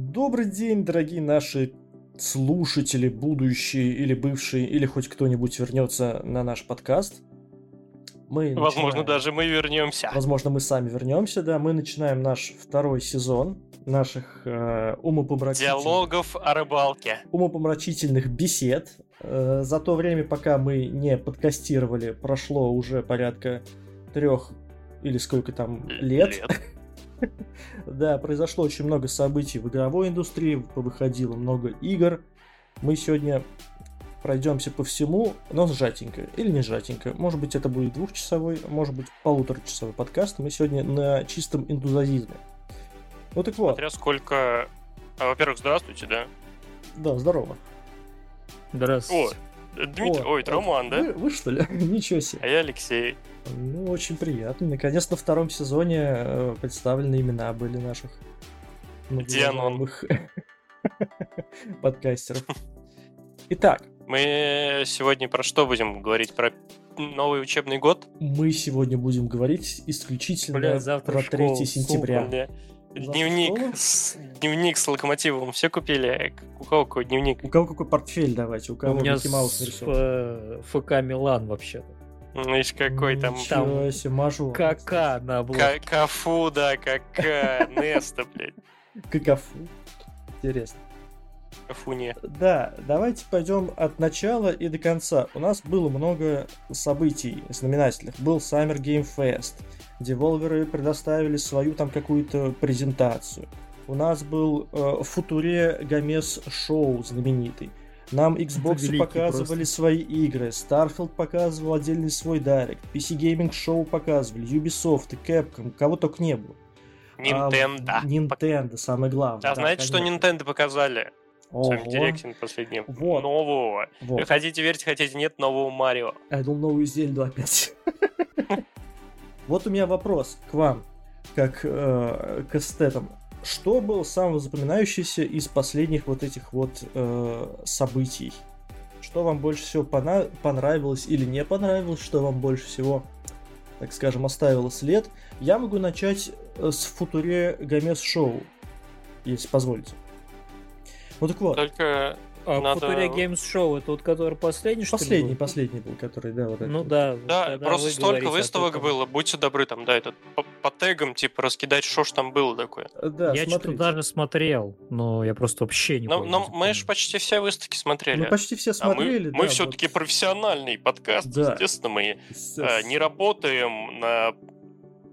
Добрый день, дорогие наши слушатели, будущие или бывшие, или хоть кто-нибудь вернется на наш подкаст. Мы Возможно, начинаем... даже мы вернемся. Возможно, мы сами вернемся, да. Мы начинаем наш второй сезон наших э, умопомрачительных... Диалогов о рыбалке. Умопомрачительных бесед. Э, за то время, пока мы не подкастировали, прошло уже порядка трех или сколько там лет. лет. Да, произошло очень много событий в игровой индустрии, выходило много игр. Мы сегодня пройдемся по всему, но сжатенько или не сжатенько. Может быть, это будет двухчасовой, может быть, полуторачасовой подкаст. Мы сегодня на чистом энтузиазме. Вот так вот. Смотря сколько... А, во-первых, здравствуйте, да? Да, здорово. Здравствуйте. О, Дмитрий, О, ой, это Роман, да? Вы, вы что ли? Ничего себе. А я Алексей. Ну, очень приятно. Наконец, на втором сезоне э, представлены имена были наших многоуважаемых подкастеров. Итак. Мы сегодня про что будем говорить? Про новый учебный год? Мы сегодня будем говорить исключительно Бля, завтра про 3 сентября. Сука, Дневник с, дневник с локомотивом все купили? У кого какой дневник? У кого какой портфель давайте? У кого у меня Микки Маус нарисован? ФК Милан вообще-то. Ну, какой там... Себе, мажор. Кака на обложке. Кафу, да, кака. Неста, блядь. Какафу. Интересно. Кафуне. Да, давайте пойдем от начала и до конца. У нас было много событий знаменательных. Был Summer Game Fest. Деволверы предоставили свою там какую-то презентацию. У нас был э, Футуре Гомес Шоу знаменитый. Нам Xbox показывали просто. свои игры, Starfield показывал отдельный свой директ, PC Gaming Show показывали, Ubisoft и Capcom, кого только не было. Nintendo. А, Nintendo, самое главное. А да, знаете, конечно. что Nintendo показали? В своем директе последнем. Вот. Нового. Вот. Хотите верить, хотите нет, нового Марио. Я думал, новую Зельду опять. Вот у меня вопрос к вам, как э, к эстетам что было самым запоминающееся из последних вот этих вот э, событий? Что вам больше всего пона- понравилось или не понравилось? Что вам больше всего, так скажем, оставило след? Я могу начать э, с Футуре Гомес Шоу, если позволите. Вот так вот. Только а Надо... Футуре Games Show, это вот который последний, что Последний, был? последний был, который, да, вот Ну да. Да, просто столько выставок было, будьте добры, там, да, этот по, по тегам, типа, раскидать, что ж там было такое. Да, Я что-то даже смотрел, но я просто вообще не но, помню. Но мы же почти все выставки смотрели. Мы почти все смотрели, а мы, да. Мы все-таки вот... профессиональный подкаст, да. естественно, мы э, не работаем на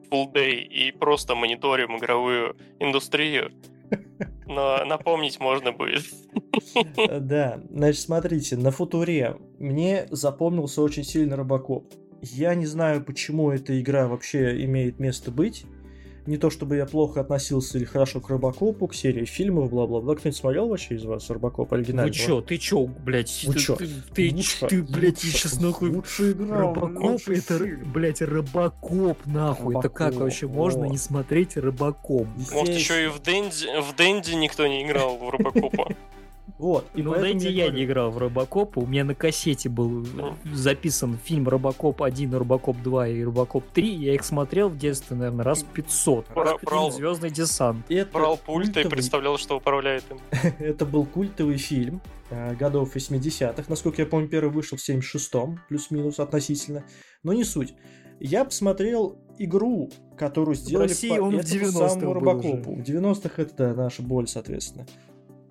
full day и просто мониторим игровую индустрию. Но напомнить можно будет. Да, значит, смотрите, на футуре мне запомнился очень сильно Робокоп. Я не знаю, почему эта игра вообще имеет место быть. Не то чтобы я плохо относился или хорошо к Робокопу, к серии фильмов, бла-бла-бла. Кто-нибудь смотрел вообще из вас Робокоп оригинальный? Вы чё, ты чё, блядь? Вы чё? Ты, ты, лучше, ты блядь, лучше, сейчас нахуй... Лучшая игра, Робокоп, это, блядь, Робокоп, нахуй. Робокоп, это как вообще о. можно не смотреть Робокоп? Может, еще и в Дэнди, в Дэнди никто не играл в Робокопа? Вот. И ну, знаете, я не играл в Робокоп. У меня на кассете был записан фильм Робокоп 1, Робокоп 2 и Робокоп 3. Я их смотрел в детстве, наверное, раз 500. Раз брал, Звездный десант. Это брал пульт культовый... и представлял, что управляет им. Это был культовый фильм э, годов 80-х. Насколько я помню, первый вышел в 76-м, плюс-минус относительно. Но не суть. Я посмотрел игру, которую сделали в России по он в 90-х Робокопу. В 90-х это да, наша боль, соответственно.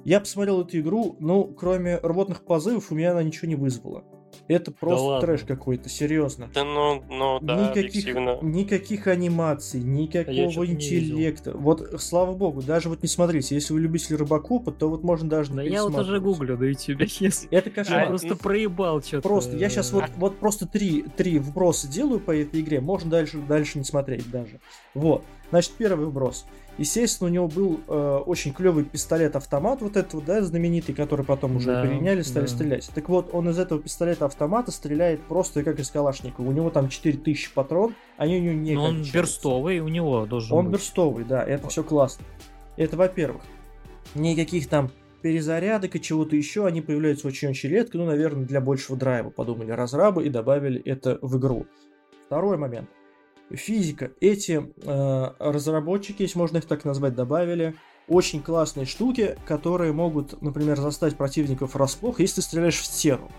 Я посмотрел эту игру, но кроме работных позывов у меня она ничего не вызвала. Это просто да трэш какой-то, серьезно. Да ну, ну да, никаких, никаких анимаций, никакого а интеллекта. Вот, слава богу, даже вот не смотрите, если вы любитель Робокопа, то вот можно даже Да я вот уже гуглю на YouTube, если... Это кошмар. Я просто проебал что-то. Просто, я сейчас вот, вот просто три, три вброса делаю по этой игре, можно дальше, дальше не смотреть даже. Вот, значит, первый вброс. Естественно, у него был э, очень клевый пистолет-автомат, вот этот вот, да, знаменитый, который потом уже да, переняли, стали да. стрелять. Так вот, он из этого пистолета-автомата стреляет просто как из Калашникова. У него там 4000 патрон, они у него не Но он берстовый, у него должен Он быть. берстовый, да, это все классно. Это во-первых. Никаких там перезарядок и чего-то еще, они появляются очень-очень редко, ну, наверное, для большего драйва подумали разрабы и добавили это в игру. Второй момент – физика. Эти э, разработчики, если можно их так назвать, добавили очень классные штуки, которые могут, например, застать противников врасплох, если ты стреляешь в стену.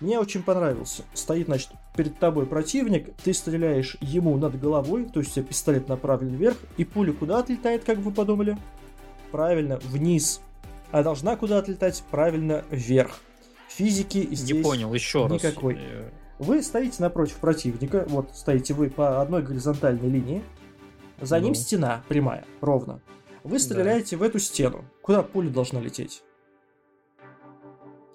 Мне очень понравился. Стоит, значит, перед тобой противник, ты стреляешь ему над головой, то есть у тебя пистолет направлен вверх, и пуля куда отлетает, как вы подумали? Правильно, вниз. А должна куда отлетать? Правильно, вверх. Физики здесь Не понял, еще никакой. раз. Вы стоите напротив противника, вот стоите вы по одной горизонтальной линии, за ну. ним стена прямая, ровно. Вы стреляете да. в эту стену. Куда пуля должна лететь?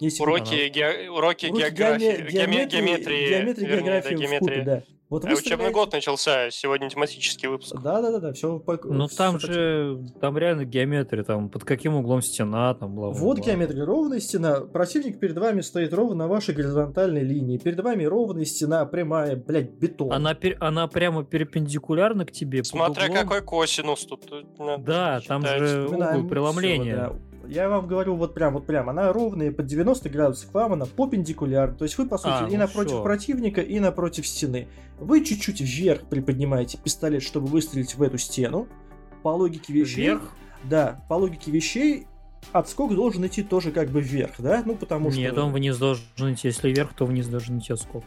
Есть уроки, ге... уроки, уроки географии, геометрии, геометрии, геометрии, географии, геометрии. да. Вот а учебный стреляете... год начался, сегодня тематический выпуск. Да, да, да, да, все. По... Ну там все же, там реально геометрия, там под каким углом стена, там бла, бла Вот геометрия, ровная стена. Противник перед вами стоит ровно на вашей горизонтальной линии. Перед вами ровная стена, прямая, блядь, бетон. Она, пер... она прямо перпендикулярна к тебе. Смотря какой косинус тут. Э, да, там же угол преломления. Все, да. Я вам говорю вот прям, вот прям, она ровная под 90 градусов вам, она попендикулярна. То есть вы, по сути, а, и ну напротив все. противника, и напротив стены. Вы чуть-чуть вверх приподнимаете пистолет, чтобы выстрелить в эту стену. По логике вещей... Вверх? Да, по логике вещей отскок должен идти тоже как бы вверх, да? Ну, потому что... Нет, он вниз должен идти. Если вверх, то вниз должен идти отскок.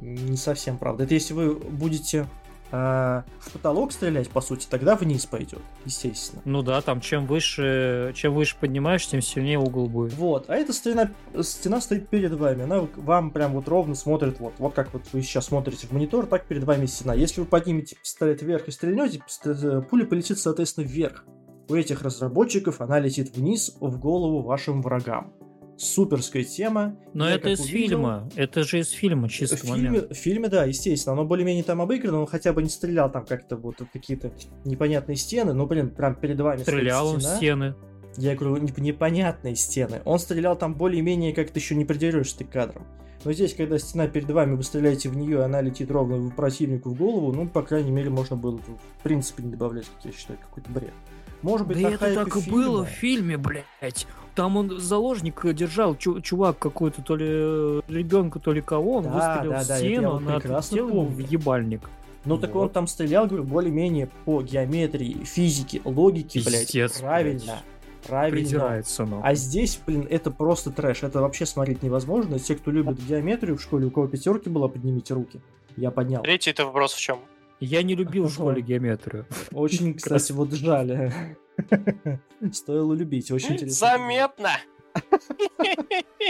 Не совсем правда. Это если вы будете а, в потолок стрелять, по сути, тогда вниз пойдет, естественно. Ну да, там чем выше, чем выше поднимаешь, тем сильнее угол будет. Вот, а эта стена, стена стоит перед вами, она вам прям вот ровно смотрит, вот, вот как вот вы сейчас смотрите в монитор, так перед вами стена. Если вы поднимете пистолет вверх и стрельнете, э, пуля полетит, соответственно, вверх. У этих разработчиков она летит вниз в голову вашим врагам суперская тема. Но я это из увидел, фильма. Это же из фильма, чисто в фильме, момент. В фильме, да, естественно. Оно более-менее там обыграно, он хотя бы не стрелял там как-то вот какие-то непонятные стены. Ну, блин, прям перед вами Стрелял он в стены. Я говорю, непонятные стены. Он стрелял там более-менее как-то еще не придерешься ты к кадрам. Но здесь, когда стена перед вами, вы стреляете в нее, и она летит ровно противнику в голову, ну, по крайней мере, можно было, в принципе, не добавлять, как я считаю, какой-то бред. Может быть, да это так и было в фильме, блядь. Там он заложник держал, чувак какой-то, то ли э, ребенка, то ли кого, он да, выстрелил да, в стену, она отлетела ему в ебальник. Ну вот. так он там стрелял, говорю, более-менее по геометрии, физике, логике, Пиздец, блядь, правильно. Блядь. Правильно. но. А здесь, блин, это просто трэш. Это вообще смотреть невозможно. Те, кто любит геометрию в школе, у кого пятерки была, поднимите руки. Я поднял. Третий это вопрос в чем? Я не любил в школе геометрию. Очень, кстати, вот жаль. Стоило любить, очень интересно. Заметно!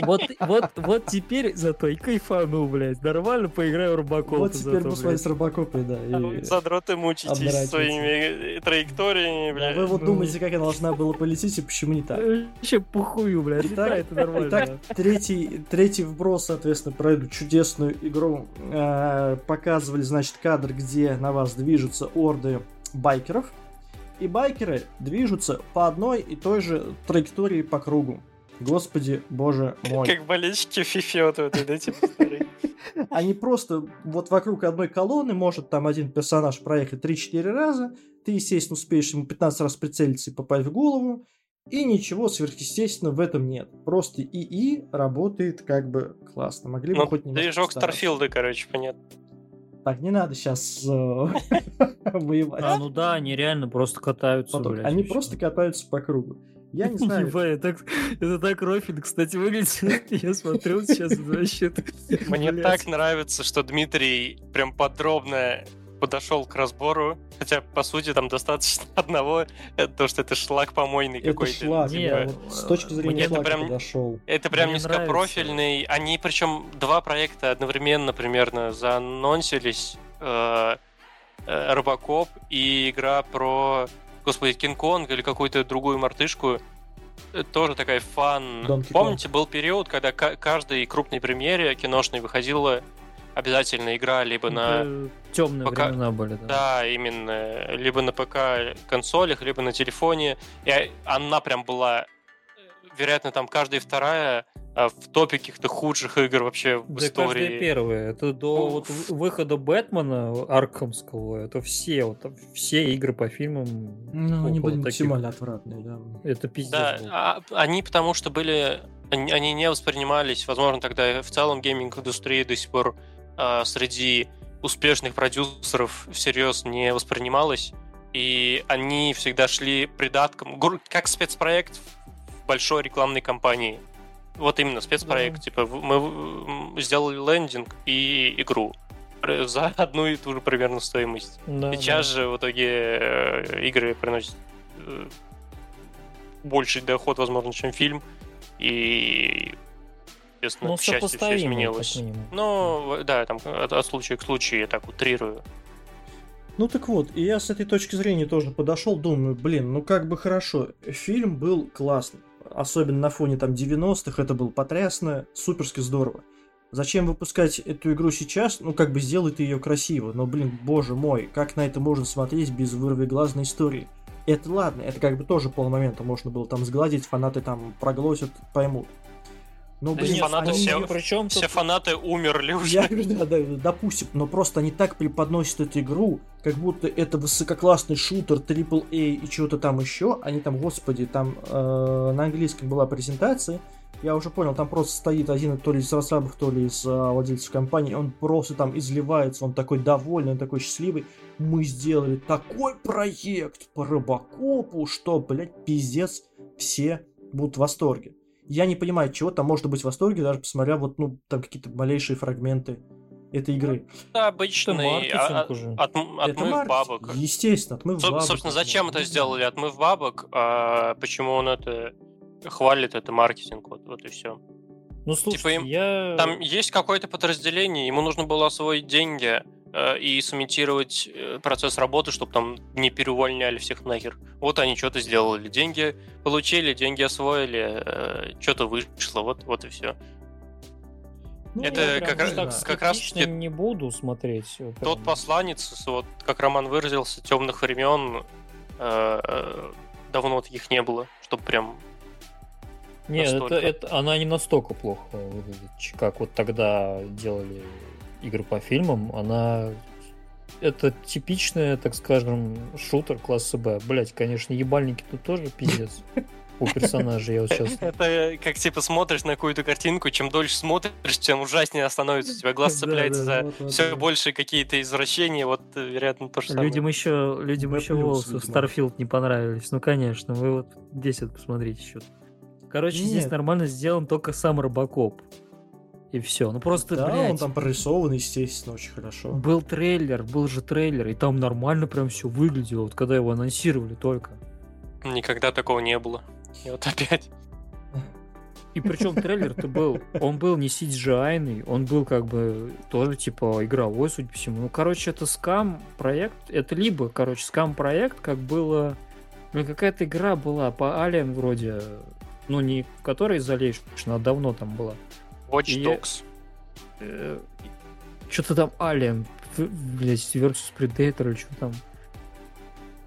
Вот, вот, вот теперь зато и кайфану, блядь. Нормально поиграю в Робокоп. Вот теперь посмотри с Робокопой, да. И... Задроты мучитесь своими траекториями, блядь. вы вот ну... думаете, как она должна была полететь и почему не так? Вообще похую, блядь. Итак, это нормально. Итак, третий, третий вброс, соответственно, про эту чудесную игру. Э, показывали, значит, кадр, где на вас движутся орды байкеров. И байкеры движутся по одной и той же траектории по кругу. Господи, боже мой. Как болельщики фифи вот этой, да, типа Они просто вот вокруг одной колонны может там один персонаж проехать 3-4 раза, ты, естественно, успеешь ему 15 раз прицелиться и попасть в голову, и ничего сверхъестественного в этом нет. Просто ИИ работает как бы классно. Могли бы ну, хоть немного Движок Старфилда, короче, понятно. Так, не надо сейчас э, воевать. А, ну да, они реально просто катаются, блядь, Они просто катаются по кругу. Я не знаю. Ебать, так, это так Рофин, кстати, выглядит. Я смотрел сейчас вообще. Мне так нравится, что Дмитрий прям подробно подошел к разбору, хотя, по сути, там достаточно одного, это то, что это шлак помойный какой-то. Это шлак, Нет, да. Вот, с точки зрения это прям, подошел. Это прям Мне низкопрофильный. Нравится. Они, причем, два проекта одновременно примерно заанонсились. Э, э, Робокоп и игра про господи, Кинг-Конг или какую-то другую мартышку, э, тоже такая фан. Donkey Помните, Kong. был период, когда каждой крупной премьере киношной выходила обязательно игра либо на... Темные ПК... времена были, да. Да, именно. Либо на ПК консолях, либо на телефоне. И она прям была, э, вероятно, там каждая вторая а, в топе каких-то худших игр вообще в да истории. каждые первые. Это до ну, вот выхода Бэтмена Аркхамского, это все, вот, все игры по фильмам. Ну, они были таких. максимально отвратные, да. Это пиздец. Да, а, они потому что были, они, они не воспринимались, возможно, тогда в целом гейминг-индустрии до сих пор а, среди успешных продюсеров всерьез не воспринималось. и они всегда шли придатком, как спецпроект в большой рекламной кампании. Вот именно спецпроект. Да. Типа мы сделали лендинг и игру за одну и ту же примерно стоимость. Да, Сейчас да. же в итоге э, игры приносят э, больший доход, возможно, чем фильм. И естественно, ну, к счастью, все изменилось. Но, да, там от, от случая к случаю я так утрирую. Ну так вот, и я с этой точки зрения тоже подошел, думаю, блин, ну как бы хорошо, фильм был классный, особенно на фоне там 90-х, это было потрясно, суперски здорово. Зачем выпускать эту игру сейчас? Ну, как бы сделать ее красиво. Но, блин, боже мой, как на это можно смотреть без вырвиглазной истории? Это ладно, это как бы тоже полмомента можно было там сгладить, фанаты там проглотят, поймут. Ну, блин, Нет, фанаты они... все, Причем все фанаты умерли уже. Я, да, да, допустим, но просто они так преподносят эту игру, как будто это высококлассный шутер AAA и что-то там еще. Они там, господи, там э, на английском была презентация, я уже понял, там просто стоит один то ли из разрабов, то ли из а, владельцев компании, он просто там изливается, он такой довольный, он такой счастливый. Мы сделали такой проект по Робокопу, что, блядь, пиздец, все будут в восторге. Я не понимаю, чего там можно быть в восторге, даже посмотря вот, ну, там какие-то малейшие фрагменты этой игры. Это обычный а, а, уже. От, отмыв это бабок. Естественно, отмыв Со, бабок. Собственно, зачем это сделали? Отмыв бабок, а почему он это хвалит, это маркетинг, вот, вот и все. Ну, слушай, типа им, я... Там есть какое-то подразделение, ему нужно было освоить деньги, и сымитировать э, процесс работы, чтобы там не переувольняли всех нахер. Вот они что-то сделали, деньги получили, деньги освоили, э, что-то вышло, вот, вот и все. Ну, это как, раз, так как раз не буду смотреть. Прям. Тот посланец, вот как Роман выразился, темных времен э, давно таких не было, чтобы прям нет, это, это она не настолько плохо выглядит, как вот тогда делали игр по фильмам, она это типичная, так скажем, шутер класса Б. Блять, конечно, ебальники тут тоже пиздец. У персонажей я вот сейчас... Это как типа смотришь на какую-то картинку, чем дольше смотришь, тем ужаснее становится. У тебя глаз цепляется за все больше какие-то извращения. Вот, вероятно, то же самое. Людям еще, людям еще волосы в Starfield не понравились. Ну, конечно, вы вот здесь вот посмотрите еще. Короче, здесь нормально сделан только сам Робокоп. И все. Ну просто, да, блядь, он там прорисован, естественно, очень хорошо. Был трейлер, был же трейлер, и там нормально прям все выглядело, вот когда его анонсировали только. Никогда такого не было. И вот опять. И причем трейлер-то был, он был не CGI, он был как бы тоже типа игровой, судя по всему. Ну, короче, это скам проект, это либо, короче, скам проект, как было, ну, какая-то игра была по Alien вроде, ну, не которая Isolation, а давно там была. Watch Dogs. Э, что-то там Alien, блядь, versus Predator или что там.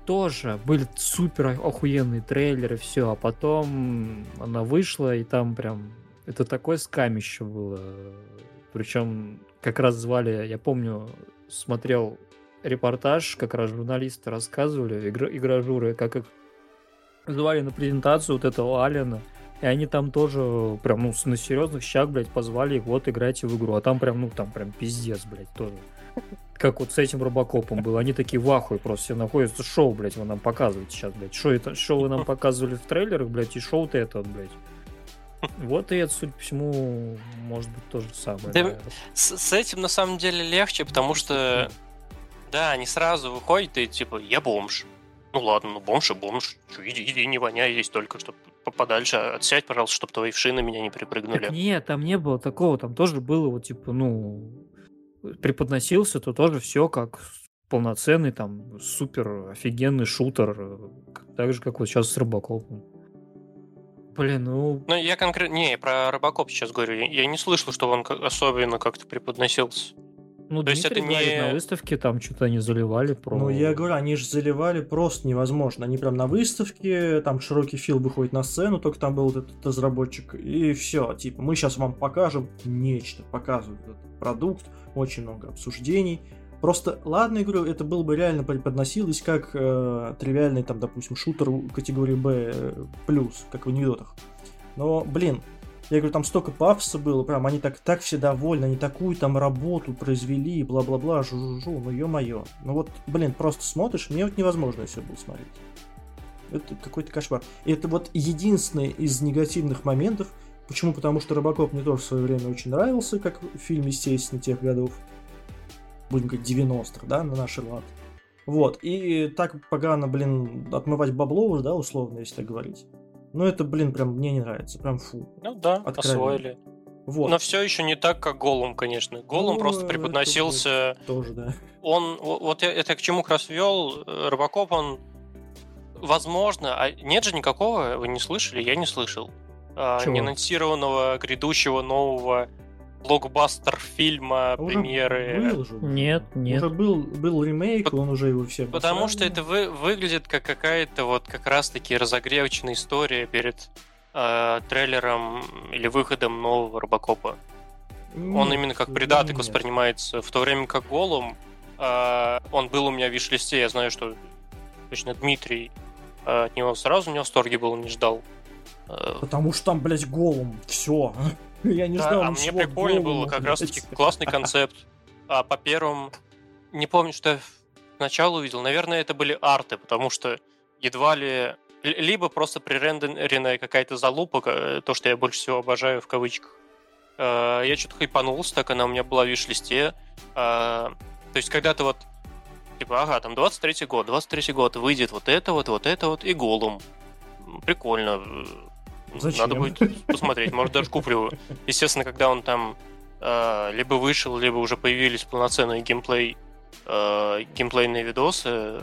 Тоже были супер охуенные трейлеры, все, а потом она вышла, и там прям это такое скамище было. Причем как раз звали, я помню, смотрел репортаж, как раз журналисты рассказывали, игр, игражуры, как их звали на презентацию вот этого Алина. И они там тоже прям, ну, на серьезных щах, блядь, позвали их, вот, играйте в игру. А там прям, ну, там прям пиздец, блядь, тоже. Как вот с этим Робокопом было. Они такие в ахуе просто все находятся. Шоу, блядь, вы нам показываете сейчас, блядь. Шоу, это, шоу вы нам показывали в трейлерах, блядь, и шоу-то это, вот, блядь. Вот и это, судя по всему, может быть то же самое. Да, с, с этим на самом деле легче, потому что, да, они сразу выходят и типа, я бомж. Ну ладно, ну бомж и бомж. Иди, иди, не воняй, есть только, чтобы подальше отсядь, пожалуйста, чтобы твои вшины меня не припрыгнули. Так нет, там не было такого, там тоже было вот типа, ну, преподносился, то тоже все как полноценный там супер офигенный шутер, так же, как вот сейчас с Рыбакопом. Блин, ну... Ну, я конкретно... Не, про Рыбакоп сейчас говорю. Я не слышал, что он особенно как-то преподносился. Ну, То есть это не... на выставке там что-то они заливали про... Ну, я говорю, они же заливали просто невозможно. Они прям на выставке, там широкий фил выходит на сцену, только там был вот этот разработчик, и все. Типа, мы сейчас вам покажем нечто, показывают этот продукт, очень много обсуждений. Просто, ладно, я говорю, это было бы реально преподносилось как э, тривиальный, там, допустим, шутер категории B+, э, как в анекдотах. Но, блин, Я говорю, там столько пафоса было, прям они так, так все довольны, они такую там работу произвели, бла-бла-бла, жу-жу-жу, ну ё-моё. Ну вот, блин, просто смотришь, мне вот невозможно все было смотреть. Это какой-то кошмар. И это вот единственный из негативных моментов. Почему? Потому что Робокоп мне тоже в свое время очень нравился, как фильм, естественно, тех годов. Будем говорить, 90-х, да, на нашей лад. Вот, и так погано, блин, отмывать бабло уже, да, условно, если так говорить. Ну, это, блин, прям мне не нравится, прям фу. Ну да, откровенно. освоили. Вот. Но все еще не так, как Голум, конечно. Голум ну, просто преподносился. Тоже, да. Он, вот это к чему как раз вел, Робокоп, он возможно, а нет же никакого, вы не слышали, я не слышал, а, неанонсированного грядущего нового блокбастер фильма, уже премьеры. Был же. Нет, нет. Уже был, был ремейк, По- он уже его все Потому что это вы, выглядит как какая-то вот как раз-таки разогревочная история перед э, трейлером или выходом нового Робокопа. Нет, он именно как придаток воспринимается, в то время как Голум, э, он был у меня в виш-листе, я знаю, что точно Дмитрий э, от него сразу не в восторге был, не ждал. Э, Потому что там, блядь, голым. Все. Я не да. А мне прикольно было, как раз таки классный концепт. А по первым, не помню, что я сначала увидел. Наверное, это были арты, потому что едва ли либо просто прирендеренная какая-то залупа, то, что я больше всего обожаю в кавычках. Э, я что-то хайпанулся, так она у меня была в виш-листе. Э, то есть, когда ты вот типа, ага, там 23-й год, 23-й год, выйдет вот это вот, вот это вот и Голум. Прикольно. Зачем? Надо будет посмотреть, может даже куплю. Естественно, когда он там э, либо вышел, либо уже появились полноценные геймплей, э, геймплейные видосы,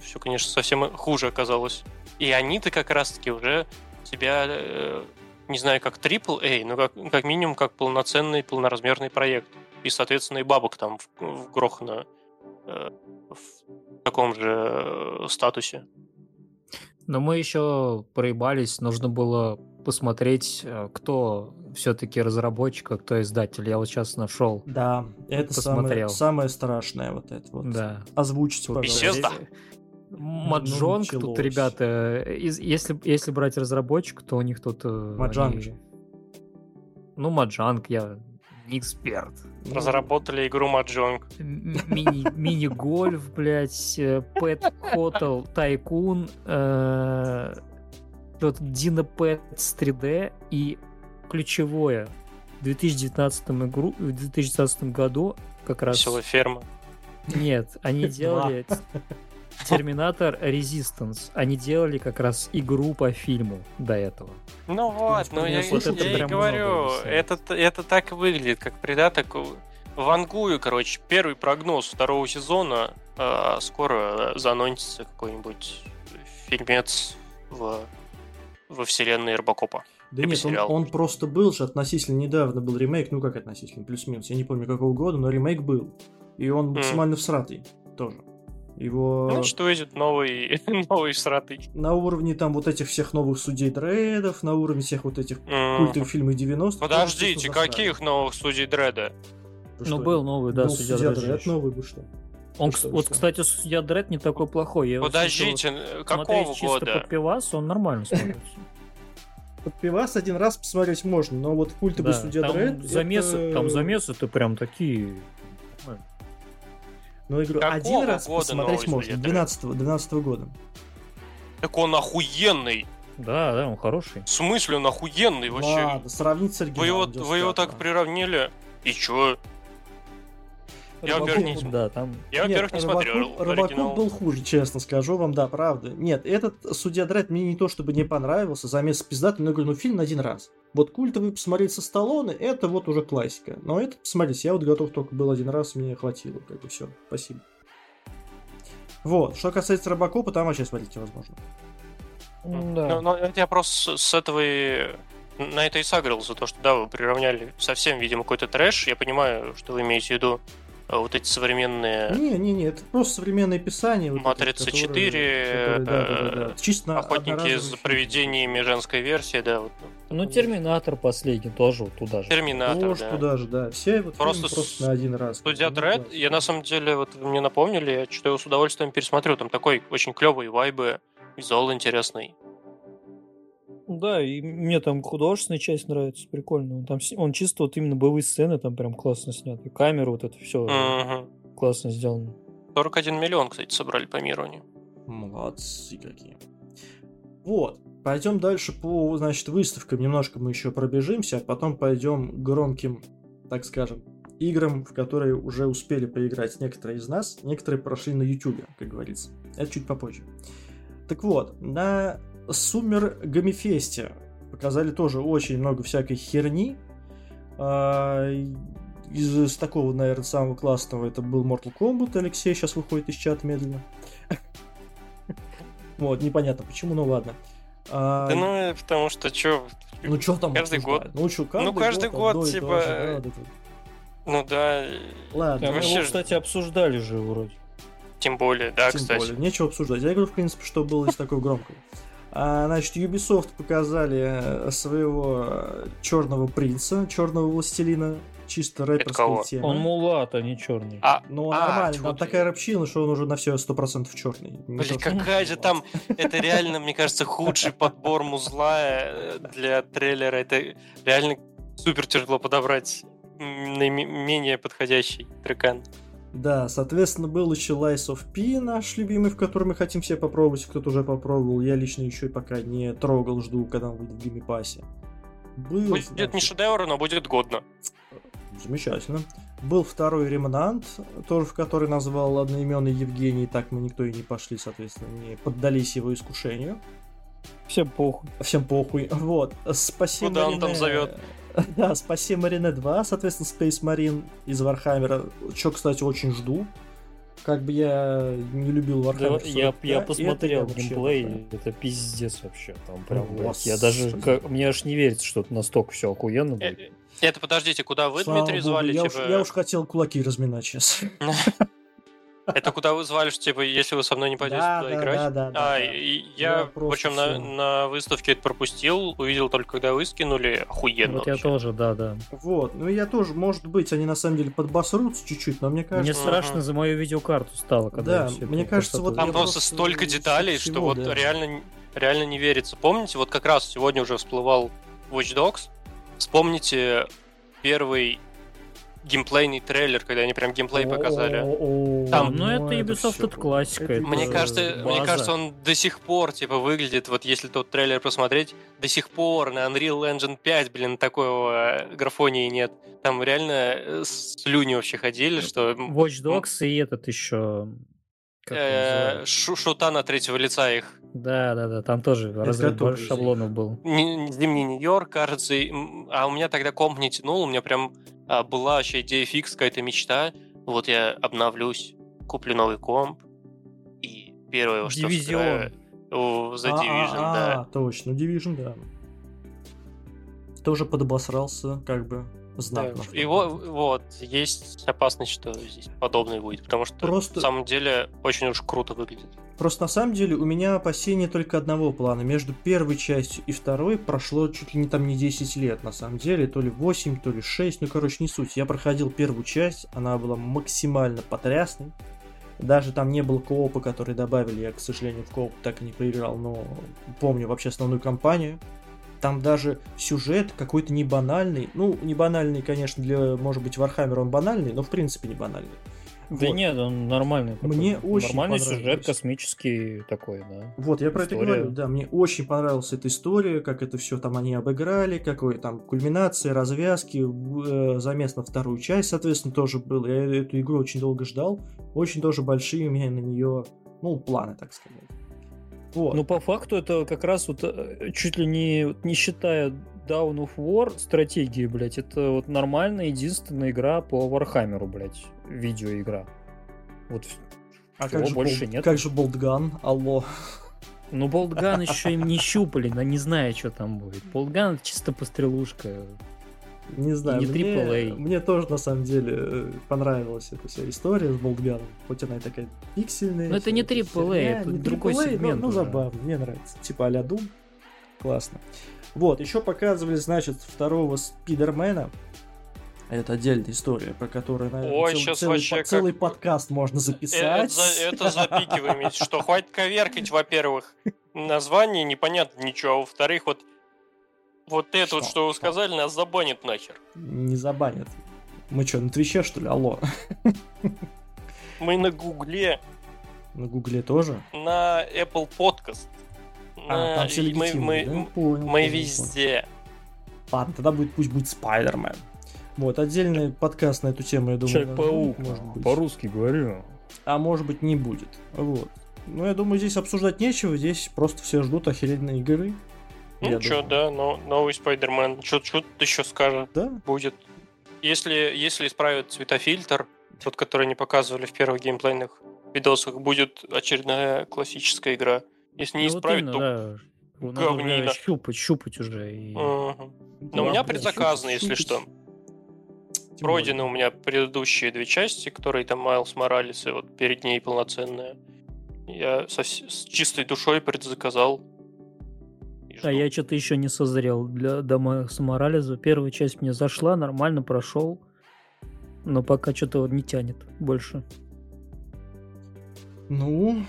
все, конечно, совсем хуже оказалось. И они-то как раз-таки уже себя, э, не знаю, как AAA, но как, как минимум как полноценный, полноразмерный проект. И, соответственно, и бабок там в, вгрохано э, в таком же э, статусе. Но мы еще проебались, нужно было посмотреть, э, кто все-таки разработчик, а кто издатель. Я вот сейчас нашел. Да, это самое, самое страшное вот это вот. Да. Озвучьте, пожалуйста. Маджонг ну, тут, ребята, если, если брать разработчик, то у них тут... Э, Маджанг они... Ну, Маджанг, я не эксперт. Разработали игру Маджонг. Мини-гольф, блядь, Пэт Хотел, Тайкун, вот Дина Пэтс 3D и ключевое в 2019, игру, в 2019 году как раз... Веселая ферма. Нет, они делали Терминатор Resistance. Они делали как раз игру по фильму до этого. Ну вот, ну я, вот я, я и говорю, это, это так выглядит, как придаток. Вангую, короче, первый прогноз второго сезона. А скоро занонится какой-нибудь фильмец в, во вселенной Робокопа. Да нет, он, он просто был же относительно недавно был ремейк, ну как относительно, плюс-минус, я не помню какого года, но ремейк был. И он максимально mm. всратый тоже. Его... Ну, что выйдет новый, новый сратый. На уровне там вот этих всех новых судей дредов, на уровне всех вот этих mm. культовых фильмов 90-х. Подождите, каких новых судей дреда? Ну, был новый, да, был судья, судья Дред. Дред новый был, что? Он, что, вот, что? кстати, судья Дред не такой плохой. Я Подождите, вот, какого года? под пивас, он нормально смотрится. Под пивас один раз посмотреть можно, но вот культовый да, судья Дред... Замесы, это... Там замесы это прям такие но игру Какого один раз посмотреть можно, 12 -го, 12 -го года. Так он охуенный. Да, да, он хороший. В смысле он охуенный вообще? Ладно, сравнить с оригиналом. Вы его, вы его так приравнили? И чё? Я, во-первых, не, да, там... я, во-первых, не смотрел Робокоп был хуже, честно скажу вам, да, правда. Нет, этот Судья Дред мне не то чтобы не понравился, замес пиздатый, но я говорю, ну фильм на один раз. Вот культовый посмотреть со Сталлоне, это вот уже классика. Но этот, посмотрите, я вот готов только был один раз, мне хватило, как бы все, спасибо. Вот, что касается Робокопа, там вообще смотреть невозможно. Да. Но, но это я просто с этого и на это и сагрился, то, что да, вы приравняли совсем, видимо, какой-то трэш. Я понимаю, что вы имеете в виду а вот эти современные... Не-не-не, это просто современное писание. Вот Матрица 4, э, Чисто Охотники за привидениями женской версии, да. Вот. Ну, Терминатор последний тоже вот туда же. Терминатор, тоже да. туда же, да. Все вот просто, просто на один раз. Судья Дред, я на самом деле, вот вы мне напомнили, я что-то его с удовольствием пересмотрю. Там такой очень клевый вайбы, визуал интересный. Да, и мне там художественная часть нравится, прикольно. Он, там, он чисто вот именно боевые сцены там прям классно снят. И камеру вот это все угу. классно сделано. 41 миллион, кстати, собрали по миру. Молодцы какие. Вот. Пойдем дальше по, значит, выставкам. Немножко мы еще пробежимся, а потом пойдем к громким, так скажем, играм, в которые уже успели поиграть некоторые из нас. Некоторые прошли на YouTube, как говорится. Это чуть попозже. Так вот, на Сумер Гамифесте показали тоже очень много всякой херни. А, из, из такого, наверное, самого классного это был Mortal Kombat. Алексей сейчас выходит из чата медленно. Вот, непонятно почему, ну ладно. А... Да ну, потому что что... Ну что там? Каждый год. Ну каждый, ну, каждый год, год типа... Ну да. Ладно. Вообще... его, кстати, обсуждали же вроде. Тем более, да, Тем кстати. Более. Нечего обсуждать. Я говорю, в принципе, что было из такого громкого. А, значит, Ubisoft показали э, своего э, черного принца, черного властелина, чисто рэперская тема. Он мулат, а не черный. А, ну, а, нормально, там такая рабщина, что он уже на все сто процентов черный. Блин, какая же там... Это реально, мне кажется, худший подбор музла э, для трейлера. Это реально супер тяжело подобрать наименее подходящий трекан. Да, соответственно, был еще Lies of P, наш любимый, в который мы хотим все попробовать. Кто-то уже попробовал. Я лично еще и пока не трогал, жду, когда он выйдет в геймпассе. Был, будет значит... не шедевр, но будет годно. Замечательно. Был второй Remnant, тоже в который нас звал одноименный Евгений, так мы никто и не пошли, соответственно, не поддались его искушению. Всем похуй. Всем похуй. Вот. Спасибо. Куда он там зовет? Да, Space Marine 2, соответственно, Space Marine из Вархаммера. Что, кстати, очень жду. Как бы я не любил Warhammer да, я, я посмотрел это геймплей, вообще, это пиздец вообще. Там прям, ну, блядь, я даже, как, мне аж не верится, что это настолько все охуенно будет. Э, это подождите, куда вы, Слава Дмитрий, звали? Я, типа... уж, я уж хотел кулаки разминать сейчас. Это куда вы звали, что типа, если вы со мной не пойдете да, туда да, играть? Да, да, да. А, и я, причем на, на выставке это пропустил, увидел только когда вы скинули, охуенно. Вот я тоже, да, да. Вот, ну я тоже, может быть, они на самом деле подбасрутся чуть-чуть, но мне кажется... Мне страшно за мою видеокарту стало, когда Да, мне кажется, вот... Там просто столько деталей, всего, что вот реально, реально не верится. Помните, вот как раз сегодня уже всплывал Watch Dogs, вспомните первый геймплейный трейлер, когда они прям геймплей показали. Там, ну, это Ubisoft, это классика. Мне кажется, мне кажется, он до сих пор, типа, выглядит, вот если тот трейлер посмотреть, до сих пор на Unreal Engine 5, блин, такого графонии нет. Там реально э, слюни вообще ходили, что... Watch Dogs и этот еще... Э, Шутана третьего лица их. Да, да, да, там тоже разрыв шаблонов был. Зимний Нью-Йорк, кажется, а у меня тогда комп не тянул, у меня прям а, была вообще идея фикс, какая-то мечта. Вот я обновлюсь, куплю новый комп, и первое, что Division. за Division, да. А, точно, Division, да. Тоже подобосрался, как бы, знатно. Да, и вот, вот, есть опасность, что здесь подобное будет, потому что Просто... на самом деле очень уж круто выглядит. Просто на самом деле у меня опасения только одного плана. Между первой частью и второй прошло чуть ли не там не 10 лет, на самом деле, то ли 8, то ли 6, ну короче не суть. Я проходил первую часть, она была максимально потрясной. Даже там не было коопа, который добавили, я, к сожалению, в кооп так и не поиграл, но помню вообще основную кампанию. Там даже сюжет какой-то не банальный. Ну, не банальный, конечно, для, может быть, Вархаммера он банальный, но в принципе не банальный. Да вот. нет, он нормальный. Такой. Мне очень Нормальный сюжет космический такой, да. Вот, я про история. это говорю, да, мне очень понравилась эта история, как это все там они обыграли, какой там кульминация, развязки, э, замес на вторую часть, соответственно, тоже был. Я эту игру очень долго ждал, очень тоже большие у меня на нее, ну, планы, так сказать. Вот. Ну, по факту, это как раз вот э, чуть ли не, не считая Dawn of War стратегии, блядь, это вот нормальная единственная игра по Warhammer у, блядь, видеоигра. Вот а как же больше болт, нет. Как же Boltgun? Алло. Ну, Boltgun еще им не щупали, но не знаю, что там будет. Boltgun это чисто пострелушка. Не знаю, не мне, мне тоже на самом деле понравилась эта вся история с Болтганом, хоть она и такая пиксельная. Но это не AAA, это не другой AAA, сегмент. Ну, ну забавно, мне нравится. Типа а-ля Doom. Классно. Вот, еще показывали, значит, второго Спидермена. Это отдельная история, про которую, наверное, Ой, цел, целый, по, целый как... подкаст можно записать. Это, это запикиваем, что хватит коверкать, во-первых, название непонятно ничего, а во-вторых, вот Вот это вот, что вы сказали, нас забанит нахер. Не забанят. Мы что, на Твиче, что ли? Алло. Мы на Гугле. На Гугле тоже? На Apple Podcast. А, там все мы, мы, да? понял, мы понял, везде. Ладно, тогда будет, пусть будет Спайдермен. Вот, отдельный подкаст на эту тему, я думаю, Человек-паук, может быть. По-русски говорю. А может быть не будет. Вот. Ну, я думаю, здесь обсуждать нечего, здесь просто все ждут охеренной игры. Ну что, да, но новый Спайдермен. Что еще скажет? Да. Будет. Если, если исправят цветофильтр, тот, который они показывали в первых геймплейных видосах, будет очередная классическая игра. Если не ну, исправить, вот именно, то да. говнина. щупать, щупать уже. И... Угу. Но у меня предзаказано, если что. Пройдены у меня предыдущие две части, которые там Майлз Моралес и вот перед ней полноценная. Я со, с чистой душой предзаказал. А я что-то еще не созрел для дома Морализа. Первая часть мне зашла, нормально прошел. Но пока что-то не тянет больше. Ну,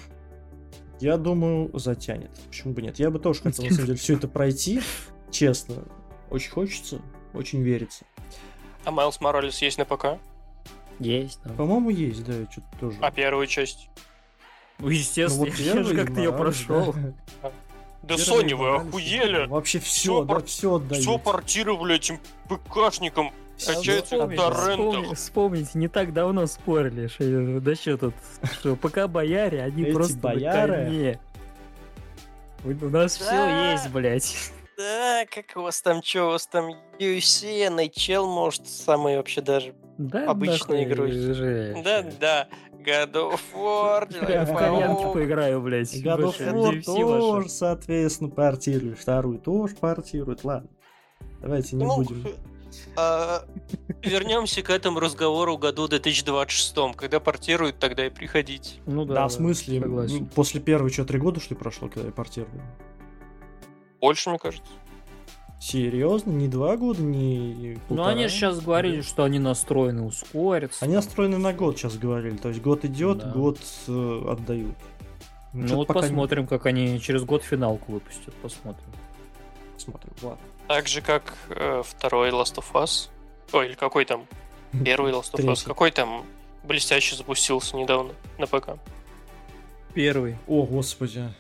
я думаю, затянет. Почему бы нет? Я бы тоже хотел, на самом деле, все это пройти. Честно. Очень хочется, очень верится. А Майлз Моралес есть на ПК? Есть, да. По-моему, есть, да, что-то тоже. А первую часть? Ну, естественно, ну, вот я же как-то ее прошел. Да, да Sony, вы охуели? Вообще все, да, все отдают. Все портировали этим ПКшникам. Качается в торрентах. Вспомните, не так давно спорили, что, да что тут, что пока бояре, они просто бояры. У нас все есть, блядь. Да, как у вас там, что у вас там UFC, NHL, может, самые вообще даже да, обычные игры. Да, да. God of War, Я в кальянке поиграю, блядь. God of War тоже, соответственно, портирует. Вторую тоже портирует. Ладно. Давайте не ну, будем. А, вернемся к этому разговору году 2026. Когда портируют, тогда и приходить. Ну да. Да, в смысле, согласен. после первого что, три года, что ли, прошло, когда я портировал? Больше, мне кажется. Серьезно? Не два года, не Ну, они сейчас говорили, что они настроены ускориться. Они настроены на год сейчас говорили. То есть год идет, да. год э, отдают. Ну, ну вот посмотрим, не... как они через год финалку выпустят. Посмотрим. Посмотрим, ладно. Так же, как э, второй Last of Us. Ой, или какой там? Первый Last of Us. Какой там блестяще запустился недавно на ПК? Первый. О, господи.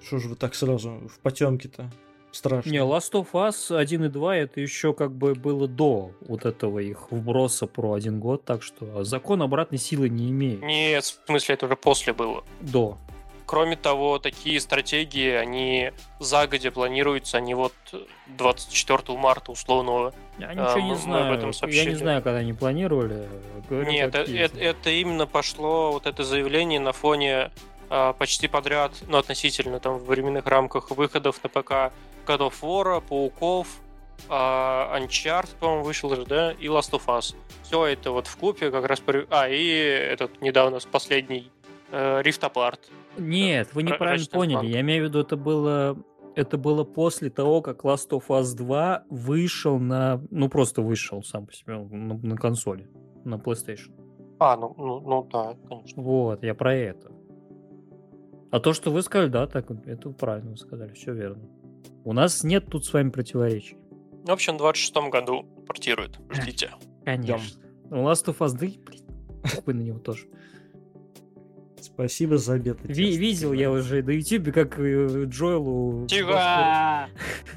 Что же вы так сразу в потемке-то? Страшно. Не, Last of Us 1 и 2 это еще как бы было до вот этого их вброса про один год, так что закон обратной силы не имеет. Нет, в смысле это уже после было. До. Кроме того, такие стратегии, они загодя планируются, они вот 24 марта условного. Я ничего не знаю. Об этом сообщили. Я не знаю, когда они планировали. Говорю, Нет, это, это, это именно пошло вот это заявление на фоне почти подряд, ну относительно там в временных рамках выходов на ПК God of War, Пауков, uh, Uncharted, по-моему, вышел же, да, и Last of Us. Все это вот в купе как раз... А, и этот недавно последний uh, Rift Apart. Нет, вы неправильно поняли. Я имею в виду, это было это было после того, как Last of Us 2 вышел на... Ну, просто вышел сам по себе на, на консоли, на PlayStation. А, ну, ну, ну да, конечно. Вот, я про это. А то, что вы сказали, да, так, это правильно вы сказали, все верно. У нас нет тут с вами противоречий. В общем, в 26 году портирует. Ждите. Конечно. У Last of Us, да, блин, вы на него тоже. Спасибо за бета. Ви- видел я уже на ютубе, как э, Джоэлу... Тихо!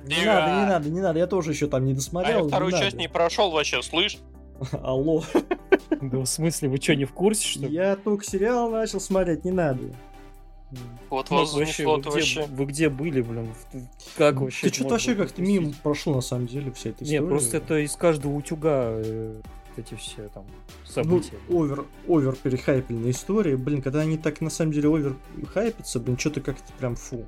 Не надо, не надо, не надо, я тоже еще там не досмотрел. А я вторую часть не прошел вообще, слышь? Алло. Да в смысле, вы что, не в курсе, что Я только сериал начал смотреть, не надо. Вот ну, вас вообще, вы, где, вообще. вы где были, блин? Как вообще? Ты что-то вообще как-то мимо прошло, на самом деле, вся эта история. Нет, просто это из каждого утюга э, эти все там события. Ну, овер, овер перехайпленная история. Блин, когда они так на самом деле овер хайпятся, блин, что-то как-то прям фу.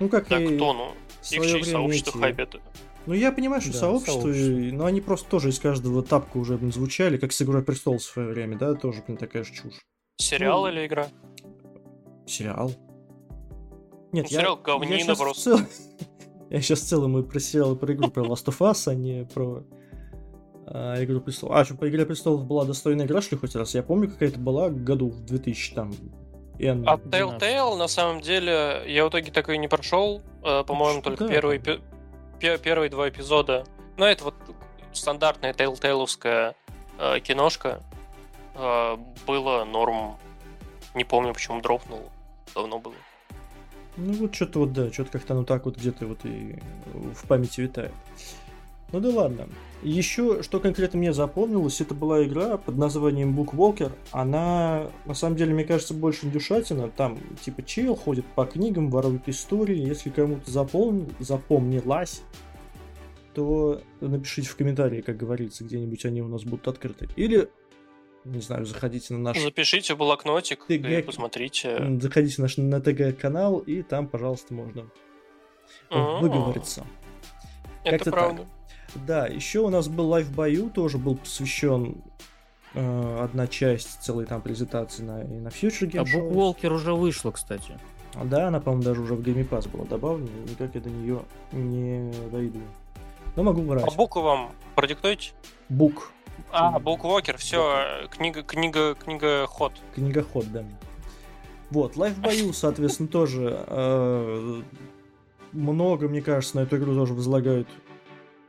Ну, как так и кто, ну? Их же сообщество эти... хайпят. Ну, я понимаю, что да, сообщество, сообщество, но они просто тоже из каждого тапка уже блин, звучали, как с Игрой Престолов в свое время, да, тоже, блин, такая же чушь. Сериал ну, или игра? Сериал. Нет, ну, я, сериал говнина я просто. Цел... я сейчас в целом и про сериал про игру про Last of Us, а не про а, Игру престолов. А, что по Игре престолов была достойная игра, что ли, хоть раз? Я помню, какая-то была году в 2000 там. N а Telltale, на самом деле, я в итоге так и не прошел. Э, по-моему, только да. первый, первые два эпизода. Ну, это вот стандартная тейлтейловская э, киношка. Э, было норм. Не помню, почему дропнул. Давно было. Ну вот что-то вот, да, что-то как-то оно так вот где-то вот и в памяти витает. Ну да ладно. Еще, что конкретно мне запомнилось, это была игра под названием Bookwalker. Она, на самом деле, мне кажется, больше дюшатина. Там, типа, чел ходит по книгам, ворует истории. Если кому-то запомнил, запомнилась, то напишите в комментарии, как говорится, где-нибудь они у нас будут открыты. Или, не знаю, заходите на наш... Запишите блокнотик ТГ... и посмотрите. Заходите на наш на ТГ-канал, и там, пожалуйста, можно mm-hmm. выговориться. Это Как-то правда. Так. Да, еще у нас был Life by You, тоже был посвящен э, одна часть целой там презентации на, на Future Game А Bookwalker уже вышла, кстати. Да, она, по-моему, даже уже в Game Pass была добавлена, никак я до нее не дойду. Но могу врать. А букву вам продиктуйте? Бук. А, Bookwalker, все, книга, книга, книга ход. Книга ход, да. Вот, Life by You, соответственно, тоже э, много, мне кажется, на эту игру тоже возлагают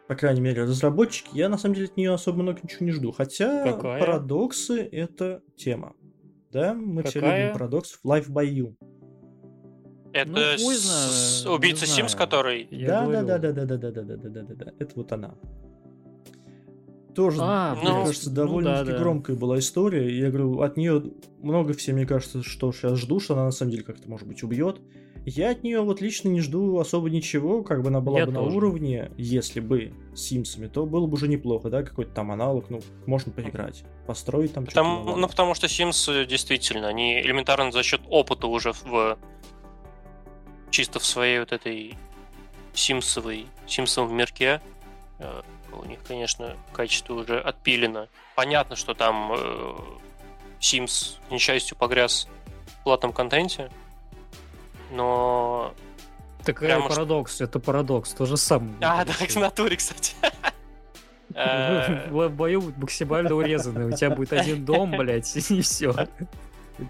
по крайней мере, разработчики, я на самом деле от нее особо много ничего не жду. Хотя Какая? парадоксы это тема. Да, мы Какая? все любим парадоксов. Life by You. Это ну, с... убийца Симс, который. Да, да, да, да, да, да, да, да, да, да, да, да, да. Это вот она. Тоже, а, мне ну, кажется, довольно-таки ну, да, громкая да. была история. Я говорю, от нее много все, мне кажется, что сейчас жду, что она на самом деле как-то, может быть, убьет. Я от нее вот лично не жду особо ничего, как бы она была Я бы тоже. на уровне, если бы с Симсами, то было бы уже неплохо, да, какой-то там аналог, ну, можно поиграть, построить там потому, Ну, потому что Sims действительно, они элементарно за счет опыта уже в чисто в своей вот этой симсовой, симсовом мирке, э, у них, конечно, качество уже отпилено. Понятно, что там э, Sims, к несчастью, погряз в платном контенте, но... Такая Прямо парадокс, что... это парадокс, то же самое. А, да, в натуре, кстати. В бою максимально урезанный, у тебя будет один дом, блядь, и все.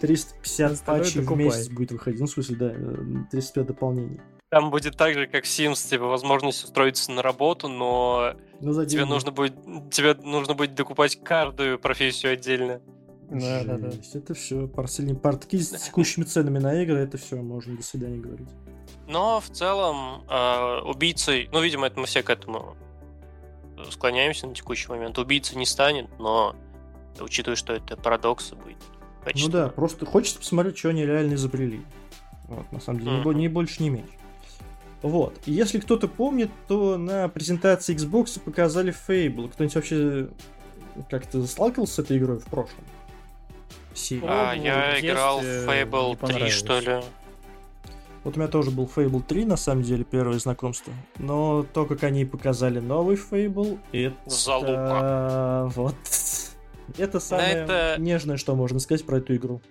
350 патчей в месяц будет выходить, ну, в смысле, да, 350 дополнений. Там будет так же, как в Sims, типа, возможность устроиться на работу, но ну, тебе нужно будет тебе нужно будет докупать каждую профессию отдельно. Да, да, да. Это все. Парсельные портки с текущими ценами на игры, это все, можно до свидания говорить. Но в целом э, убийцей, ну, видимо, это мы все к этому склоняемся на текущий момент. Убийца не станет, но учитывая, что это парадокс, будет Ну да, просто хочется посмотреть, что они реально изобрели. Вот, на самом деле, mm-hmm. ни больше, ни меньше. Вот. И если кто-то помнит, то на презентации Xbox показали Fable. Кто-нибудь вообще как-то сталкивался с этой игрой в прошлом? серии. А, я играл в Fable 3, что ли. Вот у меня тоже был Fable 3, на самом деле, первое знакомство. Но то, как они показали новый Fable, это... Залупа. Вот. Это самое это... нежное, что можно сказать про эту игру.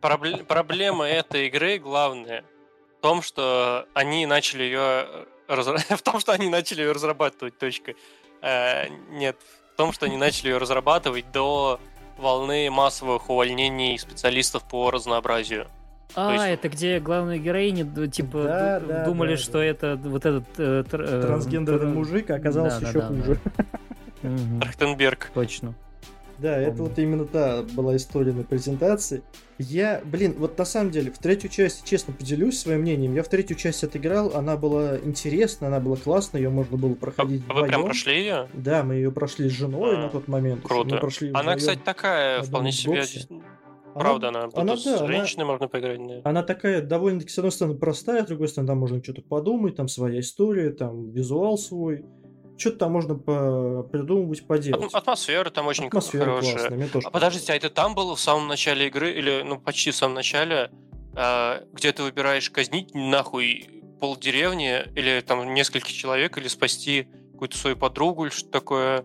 Пробл... Проблема этой игры главная том, что они начали ее раз... в том, что они начали ее разрабатывать. Точка. Э, нет, в том, что они начали ее разрабатывать до волны массовых увольнений специалистов по разнообразию. А, есть... это где главная героиня, типа, да, да, думали, да, что да. это вот этот... Э, тр, э, Трансгендерный тр... мужик, а оказался да, еще да, хуже. Трахтенберг. Точно. Да, Помню. это вот именно та была история на презентации. Я, блин, вот на самом деле, в третью часть, честно поделюсь своим мнением, я в третью часть отыграл, она была интересна, она была классная, ее можно было проходить а, Вы прям прошли ее? Да, мы ее прошли с женой а, на тот момент. Круто. Мы прошли она, кстати, такая, вполне себе... Правда, она, она, да, с женщиной она, можно поиграть. Да. Она такая довольно-таки, с одной стороны, простая, с другой стороны, там можно что-то подумать, там своя история, там визуал свой что-то там можно по придумывать, поделать. Атмосфера там очень Атмосфера хорошая. Классная, мне тоже а подождите, а это там было в самом начале игры, или ну почти в самом начале, э, где ты выбираешь казнить нахуй пол деревни, или там нескольких человек, или спасти какую-то свою подругу, или что такое?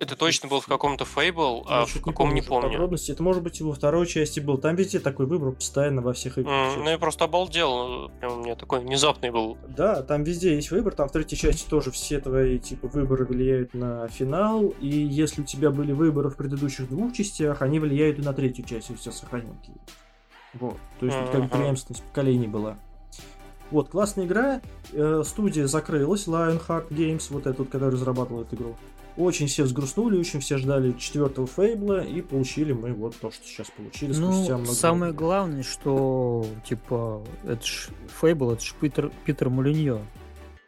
Это точно был в каком-то Fable, а в каком не помню. Подробности. Это может быть и во второй части был. Там везде такой выбор постоянно во всех играх. Mm, ну я просто обалдел. Прям у меня такой внезапный был. Да, там везде есть выбор. Там в третьей части тоже все твои типа выборы влияют на финал. И если у тебя были выборы в предыдущих двух частях, они влияют и на третью часть, если все сохраненки. Вот. То есть mm-hmm. как бы преемственность поколений была. Вот, классная игра, э, студия закрылась, Lionheart Games, вот этот, который разрабатывал эту игру. Очень все взгрустнули, очень все ждали четвертого Фейбла, и получили мы вот то, что сейчас получили ну, спустя много самое лет. главное, что, типа, это ж Фейбл, это ж Питер, Питер Мулиньо.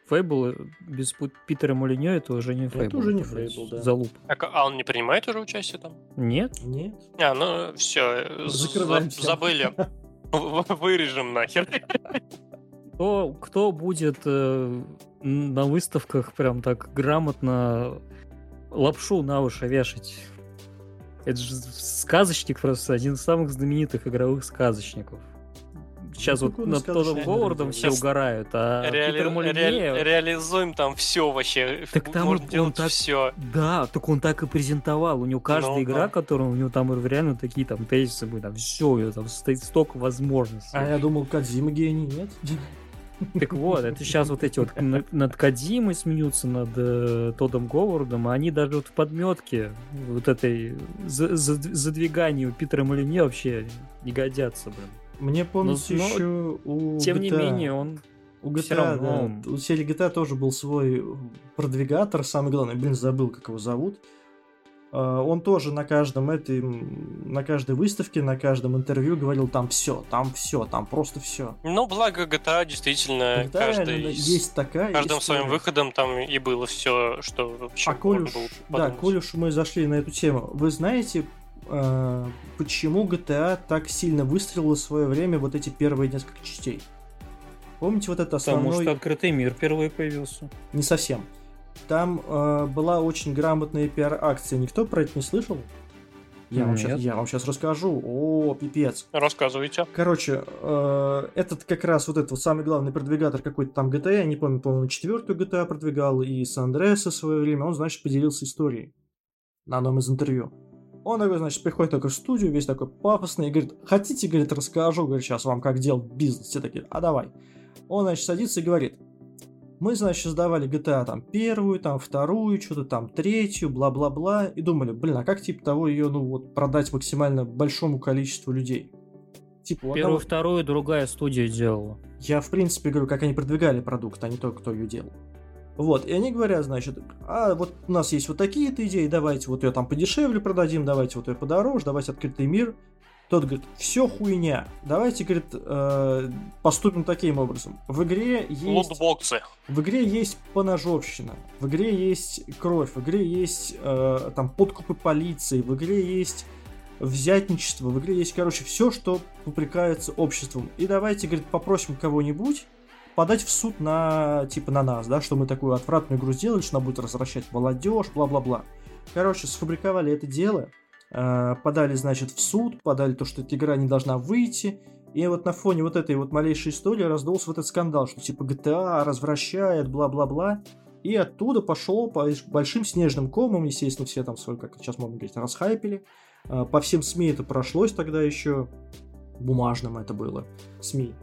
Фейбл э, без Питера Мулиньо это уже не Фейбл. Это уже не Фейбл, да. Залуп. А, а он не принимает уже участие там? Нет. Нет. А, ну все, забыли. Вырежем нахер. Кто, кто будет э, на выставках прям так грамотно лапшу на уши вешать? Это же сказочник просто, один из самых знаменитых игровых сказочников сейчас ну, вот над Тодом Говардом все угорают, а Реали... Питер Молинье... Ре... Реализуем там все вообще. Так там Можно он, делать так... все. Да, так он так и презентовал. У него каждая ну, игра, да. которая у него там реально такие там тезисы были, там все, у него там стоит столько возможностей. А я думал, Кадзима гений, нет? Так вот, это сейчас вот эти вот над Кадимой смеются, над э, Тодом Говардом, а они даже вот в подметке вот этой за, за, задвиганию Питера Молине вообще не годятся, блин. Мне помнится но, еще у Тем GTA, не менее, он у GTA, равно... да, у серии GTA тоже был свой продвигатор, самый главный, блин, забыл, как его зовут. А, он тоже на каждом этой, на каждой выставке, на каждом интервью говорил там все, там все, там просто все. Ну, благо GTA действительно GTA, каждый есть такая. Каждым история. своим выходом там и было все, что вообще а коль уж, Да, коль уж мы зашли на эту тему, вы знаете, э, почему GTA так сильно выстрелила в свое время вот эти первые несколько частей. Помните вот это основной... Потому что открытый мир впервые появился. Не совсем. Там э, была очень грамотная пиар-акция. Никто про это не слышал? Я вам, сейчас, я вам сейчас расскажу. О, пипец. Рассказывайте. Короче, э, этот как раз вот этот вот самый главный продвигатор какой-то там GTA, я не помню, по-моему, четвертую GTA продвигал, и Сан Андреаса в свое время, он, значит, поделился историей на одном из интервью. Он такой, значит, приходит такой в студию, весь такой пафосный, и говорит, хотите, говорит, расскажу, говорит, сейчас вам как делать бизнес. Все такие, а давай. Он, значит, садится и говорит, мы, значит, создавали GTA там первую, там вторую, что-то там третью, бла-бла-бла, и думали, блин, а как типа того ее, ну вот, продать максимально большому количеству людей? Типа, Первую, одного... вторую другая студия делала. Я, в принципе, говорю, как они продвигали продукт, а не то, кто ее делал. Вот, и они говорят, значит, а вот у нас есть вот такие-то идеи, давайте вот ее там подешевле продадим, давайте вот ее подороже, давайте открытый мир. Тот говорит, все хуйня, давайте, говорит, э, поступим таким образом. В игре есть... Лутбоксы. В игре есть поножовщина, в игре есть кровь, в игре есть э, там подкупы полиции, в игре есть взятничество, в игре есть, короче, все, что упрекается обществом. И давайте, говорит, попросим кого-нибудь подать в суд на, типа, на нас, да, что мы такую отвратную игру сделали, что она будет развращать молодежь, бла-бла-бла. Короче, сфабриковали это дело, подали, значит, в суд, подали то, что эта игра не должна выйти, и вот на фоне вот этой вот малейшей истории раздулся вот этот скандал, что типа GTA развращает, бла-бла-бла. И оттуда пошло по большим снежным комам, естественно, все там свой, как сейчас можно говорить, расхайпили. Э, по всем СМИ это прошлось тогда еще, бумажным это было, СМИ.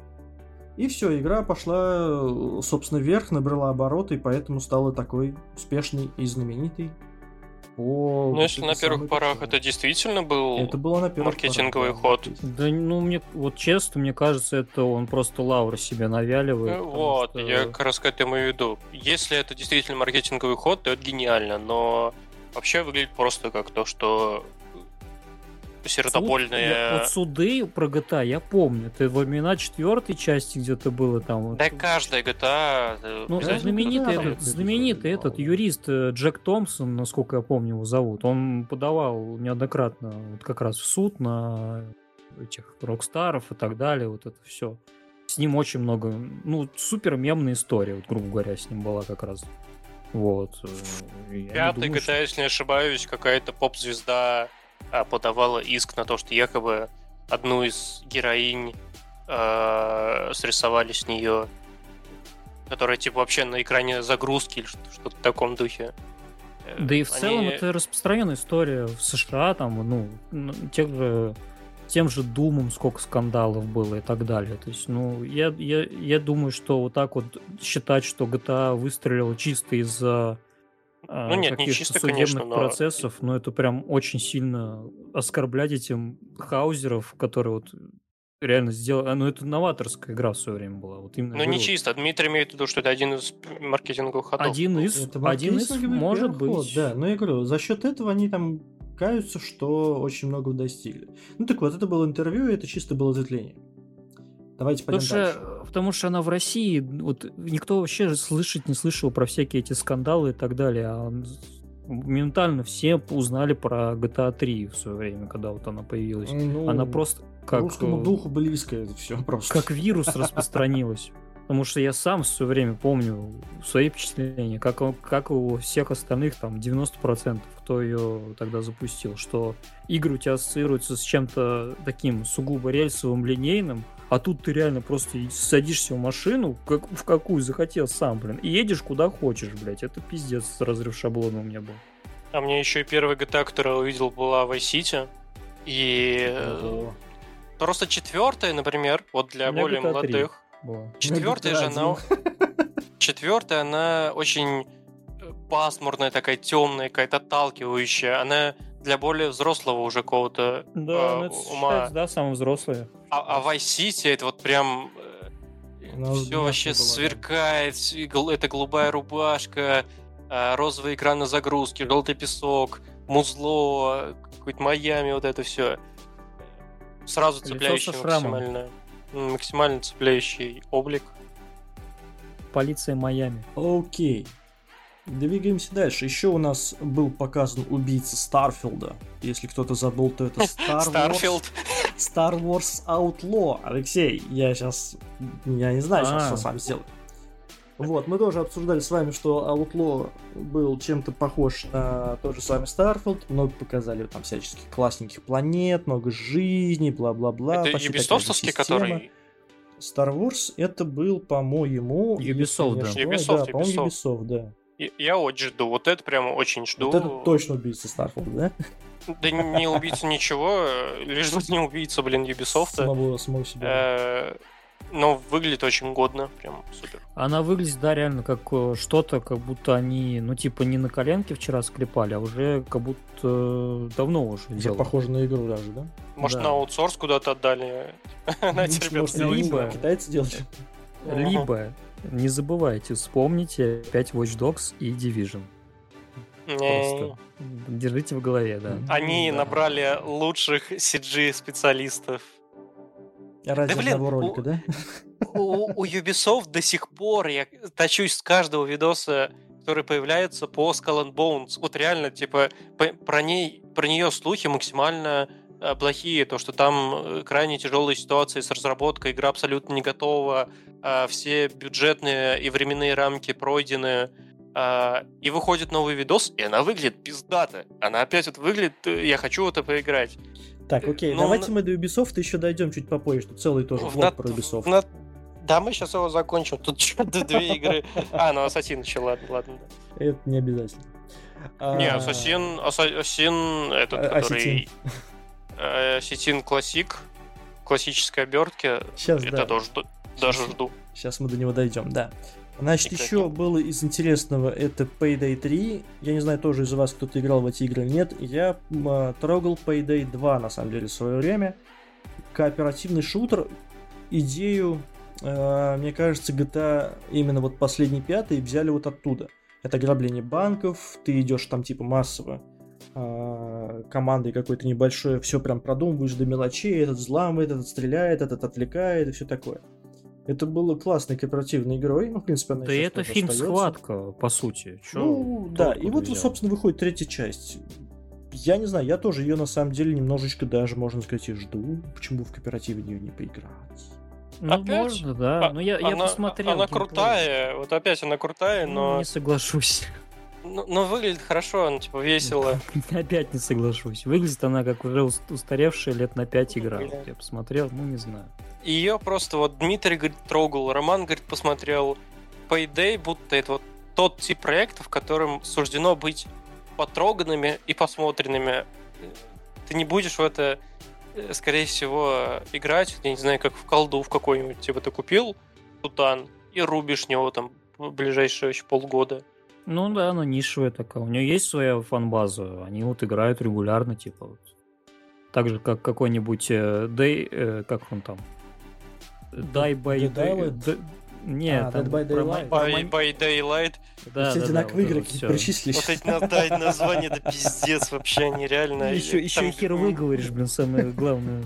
И все, игра пошла, собственно, вверх, набрала обороты, и поэтому стала такой успешной и знаменитой. По ну, если на первых порах это действительно был это было на маркетинговый порах, ход. Да, ну, мне, вот честно, мне кажется, это он просто лавры себе навяливает. Ну, вот, что... я как раз к этому и веду. Если это действительно маркетинговый ход, то это гениально, но вообще выглядит просто как то, что сердобольные... Суд, вот суды про GTA я помню. Это во времена четвертой части где-то было там. Да вот. каждая GTA... Э, ну, знаменитый, да, этот, знаменитый этот юрист э, Джек Томпсон, насколько я помню его зовут, он подавал неоднократно вот как раз в суд на этих рокстаров и так далее, вот это все. С ним очень много, ну, супер мемная история, вот, грубо говоря, с ним была как раз. Вот. Э, Пятый GTA, что... если не ошибаюсь, какая-то поп-звезда а, подавала иск на то, что якобы одну из героинь э, срисовали с нее, которая типа вообще на экране загрузки или что-то в таком духе. Э, да и в Они... целом это распространенная история в США, там, ну, тех же, тем же Думом сколько скандалов было и так далее. То есть, ну, я, я, я думаю, что вот так вот считать, что GTA выстрелила чисто из-за ну нет, не чисто, конечно, но... процессов, но это прям очень сильно оскорблять этим хаузеров, которые вот реально сделал. Ну, это новаторская игра в свое время была. Вот именно Но ну, не чисто. Дмитрий имеет в виду, что это один из маркетинговых ходов. Один из, это один из может быть. Ход, да, но я говорю, за счет этого они там каются, что очень много достигли. Ну так вот, это было интервью, и это чисто было ответвление. Давайте пойдем потому дальше. Что, потому что она в России, вот никто вообще слышать не слышал про всякие эти скандалы и так далее. А моментально все узнали про GTA 3 в свое время, когда вот она появилась. Ну, она просто как... Русскому э, духу близко это все просто. Как вирус распространилась. Потому что я сам все время помню свои впечатления, как, как у всех остальных, там, 90%, кто ее тогда запустил, что игры у тебя ассоциируются с чем-то таким сугубо рельсовым, линейным, а тут ты реально просто садишься в машину, как, в какую захотел сам, блин, и едешь куда хочешь, блядь. Это пиздец, разрыв шаблона у меня был. А мне еще и первый GTA, который увидел, была Vice City. И Ого. просто четвертая, например, вот для более молодых, была. Четвертая же, она... Четвертая, она очень э, пасмурная, такая темная, какая-то отталкивающая. Она для более взрослого уже какого-то да, э, это ума. Считается, да, самый взрослый. А, а Vice City это вот прям э, все вообще была, сверкает, да. это голубая рубашка, э, розовый экран на загрузке, желтый песок, музло, какой-то Майами, вот это все. Сразу цепляющее максимально максимально цепляющий облик. Полиция Майами. Окей. Двигаемся дальше. Еще у нас был показан убийца Старфилда. Если кто-то забыл, то это Star Wars. Star Wars Outlaw. Алексей, я сейчас... Я не знаю сейчас, что с вами сделать. Вот, мы тоже обсуждали с вами, что Outlaw был чем-то похож на тот же самый Starfield. Много показали там всяческих классненьких планет, много жизни, бла-бла-бла. Это Ubisoftовский, который... Star Wars это был, по-моему... Ubisoft, да. Ubisoft, да, по-моему, Ubisoft, да. Я очень жду, вот это прямо очень жду. Вот это точно убийца Starfield, да? Да не убийца ничего, лишь бы не убийца, блин, Ubisoft. Самого, самого себя. Э, но выглядит очень годно, прям супер. Она выглядит, да, реально как э, что-то, как будто они, ну, типа, не на коленке вчера склепали, а уже как будто э, давно уже делали. Похоже на игру даже, да? Может, да. на аутсорс куда-то отдали? Знаете, ребята, либо... Китайцы делали. Либо, не забывайте, вспомните опять Watch Dogs и Division. Просто держите в голове, да. Они набрали лучших CG-специалистов Ради да, блин, одного ролика, у, да? У, у Ubisoft до сих пор я тащусь с каждого видоса, который появляется по Skull and Bones. Вот реально, типа, про, ней, про нее слухи максимально плохие, то, что там э, крайне тяжелые ситуации с разработкой, игра абсолютно не готова, э, все бюджетные и временные рамки пройдены, и выходит новый видос, и она выглядит пиздато. Она опять вот выглядит, я хочу это поиграть. Так, окей, ну, давайте на... мы до Ubisoft еще дойдем чуть попозже, что целый тоже влог на... про Ubisoft. На... Да, мы сейчас его закончим. Тут что-то две игры. А, ну Ассасин еще, ладно, ладно. Это не обязательно. Не, Ассасин, Ассасин, этот, а, который... Ассасин Классик, классической обертки. Сейчас, Это тоже даже жду. Сейчас мы до него дойдем, да. Значит, еще было из интересного, это Payday 3. Я не знаю, тоже из вас кто-то играл в эти игры или нет. Я э, трогал Payday 2, на самом деле, в свое время. Кооперативный шутер. Идею, э, мне кажется, GTA именно вот последний пятый взяли вот оттуда. Это грабление банков, ты идешь там типа массово э, командой какой-то небольшой, все прям продумываешь до мелочей, этот взламывает, этот стреляет, этот отвлекает и все такое. Это было классной кооперативной игрой. Ну, в принципе, она Да и это фильм остается. «Схватка», по сути. Чё ну, да, и вот, взял? собственно, выходит третья часть. Я не знаю, я тоже ее на самом деле немножечко даже, можно сказать, и жду. Почему в кооперативе не, не поиграть? Ну, опять? можно, да. А, но я, она, я посмотрел. Она крутая, вот опять она крутая, ну, но... Не соглашусь. Ну, но выглядит хорошо, она типа весело. Опять не соглашусь. Выглядит она как уже устаревшая лет на 5 игра. Я посмотрел, ну не знаю. Ее просто вот Дмитрий, говорит, трогал, Роман, говорит, посмотрел. По идее, будто это вот тот тип проектов, которым суждено быть потроганными и посмотренными. Ты не будешь в это, э, скорее всего, играть, я не знаю, как в колду в какой-нибудь, типа ты купил тутан и рубишь него там в ближайшие еще полгода. Ну да, она нишевая такая. У нее есть своя фан-база. Они вот играют регулярно, типа вот. Так же, как какой-нибудь э, Day, э, как он там? Die by Day. Нет, а, Dead by Daylight. By, by Daylight. Да, все да, одинаковые да, игры вот причислишь. Вот эти да, названия, это пиздец вообще, они реально... Еще, еще и хер выговоришь, блин, самое главное.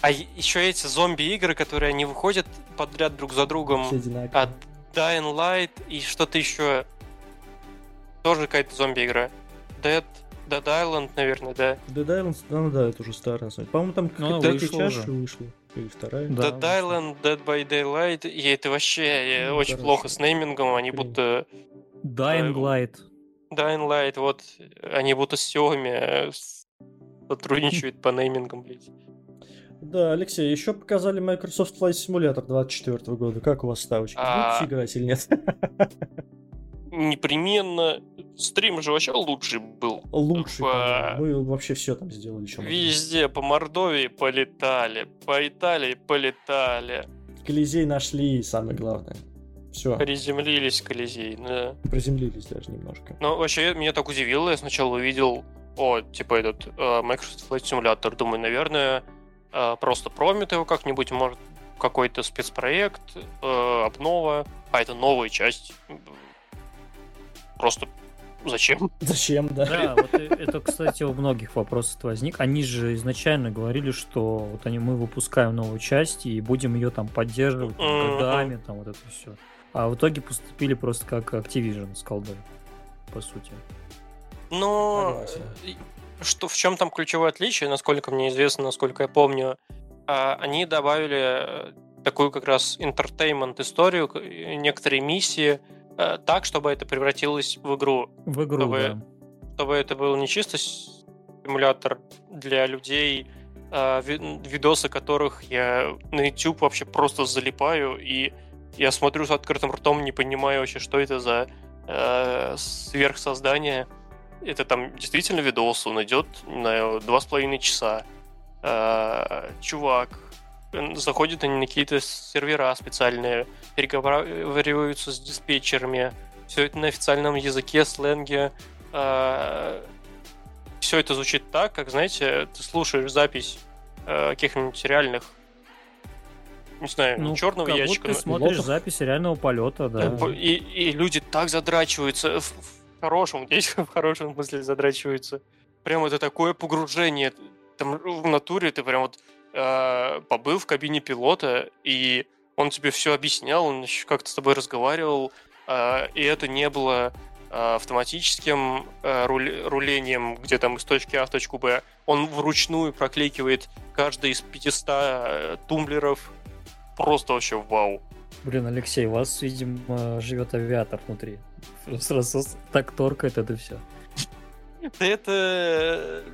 А еще эти зомби-игры, которые они выходят подряд друг за другом. От Dying Light и что-то еще. Тоже какая-то зомби-игра. Dead, Dead Island, наверное, да. Dead Island, ну да, это уже старая. По-моему, там ну, третья чаша вышла. Или вторая. Да, Dead Island, Dead by Daylight, и это вообще ну, очень плохо с неймингом, они будто... Dying Light. Dying Light, вот, они будто с Xiaomi э, сотрудничают по неймингам, блядь. Да, Алексей, еще показали Microsoft Flight Simulator 24 года. Как у вас ставочки? А... Будете играть или нет? Непременно. Стрим же вообще лучший был. Лучший. По... Мы вообще все там сделали. Чем Везде. По Мордовии полетали. По Италии полетали. Колизей нашли, самое главное. Все. Приземлились Колизей, да. Приземлились даже немножко. Ну, вообще, меня так удивило. Я сначала увидел, о, типа этот uh, Microsoft Flight Simulator. Думаю, наверное, Э, просто промит его как-нибудь, может, какой-то спецпроект, э, обнова, а это новая часть. Просто зачем? Зачем, да. Да, вот это, кстати, у многих вопросов возник. Они же изначально говорили, что вот они, мы выпускаем новую часть и будем ее там поддерживать там, годами, там вот это все. А в итоге поступили просто как Activision с колдой, по сути. Но что в чем там ключевое отличие, насколько мне известно, насколько я помню, а, они добавили э, такую как раз entertainment историю, некоторые миссии, э, так, чтобы это превратилось в игру. В игру, чтобы, да. Чтобы это был не чисто симулятор для людей, а видосы которых я на YouTube вообще просто залипаю, и я смотрю с открытым ртом, не понимаю вообще, что это за э, сверхсоздание это там действительно видос, он идет на два с половиной часа. А, чувак заходит они на какие-то сервера специальные, переговариваются с диспетчерами, все это на официальном языке, сленге. А, все это звучит так, как, знаете, ты слушаешь запись а, каких-нибудь реальных не знаю, ну, черного как ящика. Ты смотришь пилотов. запись реального полета, да. И, и люди так задрачиваются в, хорошем, здесь в хорошем смысле задрачиваются. Прям это такое погружение. Там в натуре ты прям вот э, побыл в кабине пилота, и он тебе все объяснял, он как-то с тобой разговаривал, э, и это не было э, автоматическим э, рулением, где там из точки А в точку Б. Он вручную прокликивает каждый из 500 э, тумблеров. Просто вообще вау. Блин, Алексей, у вас, видимо, живет авиатор внутри. Сразу так торкает это все. Да это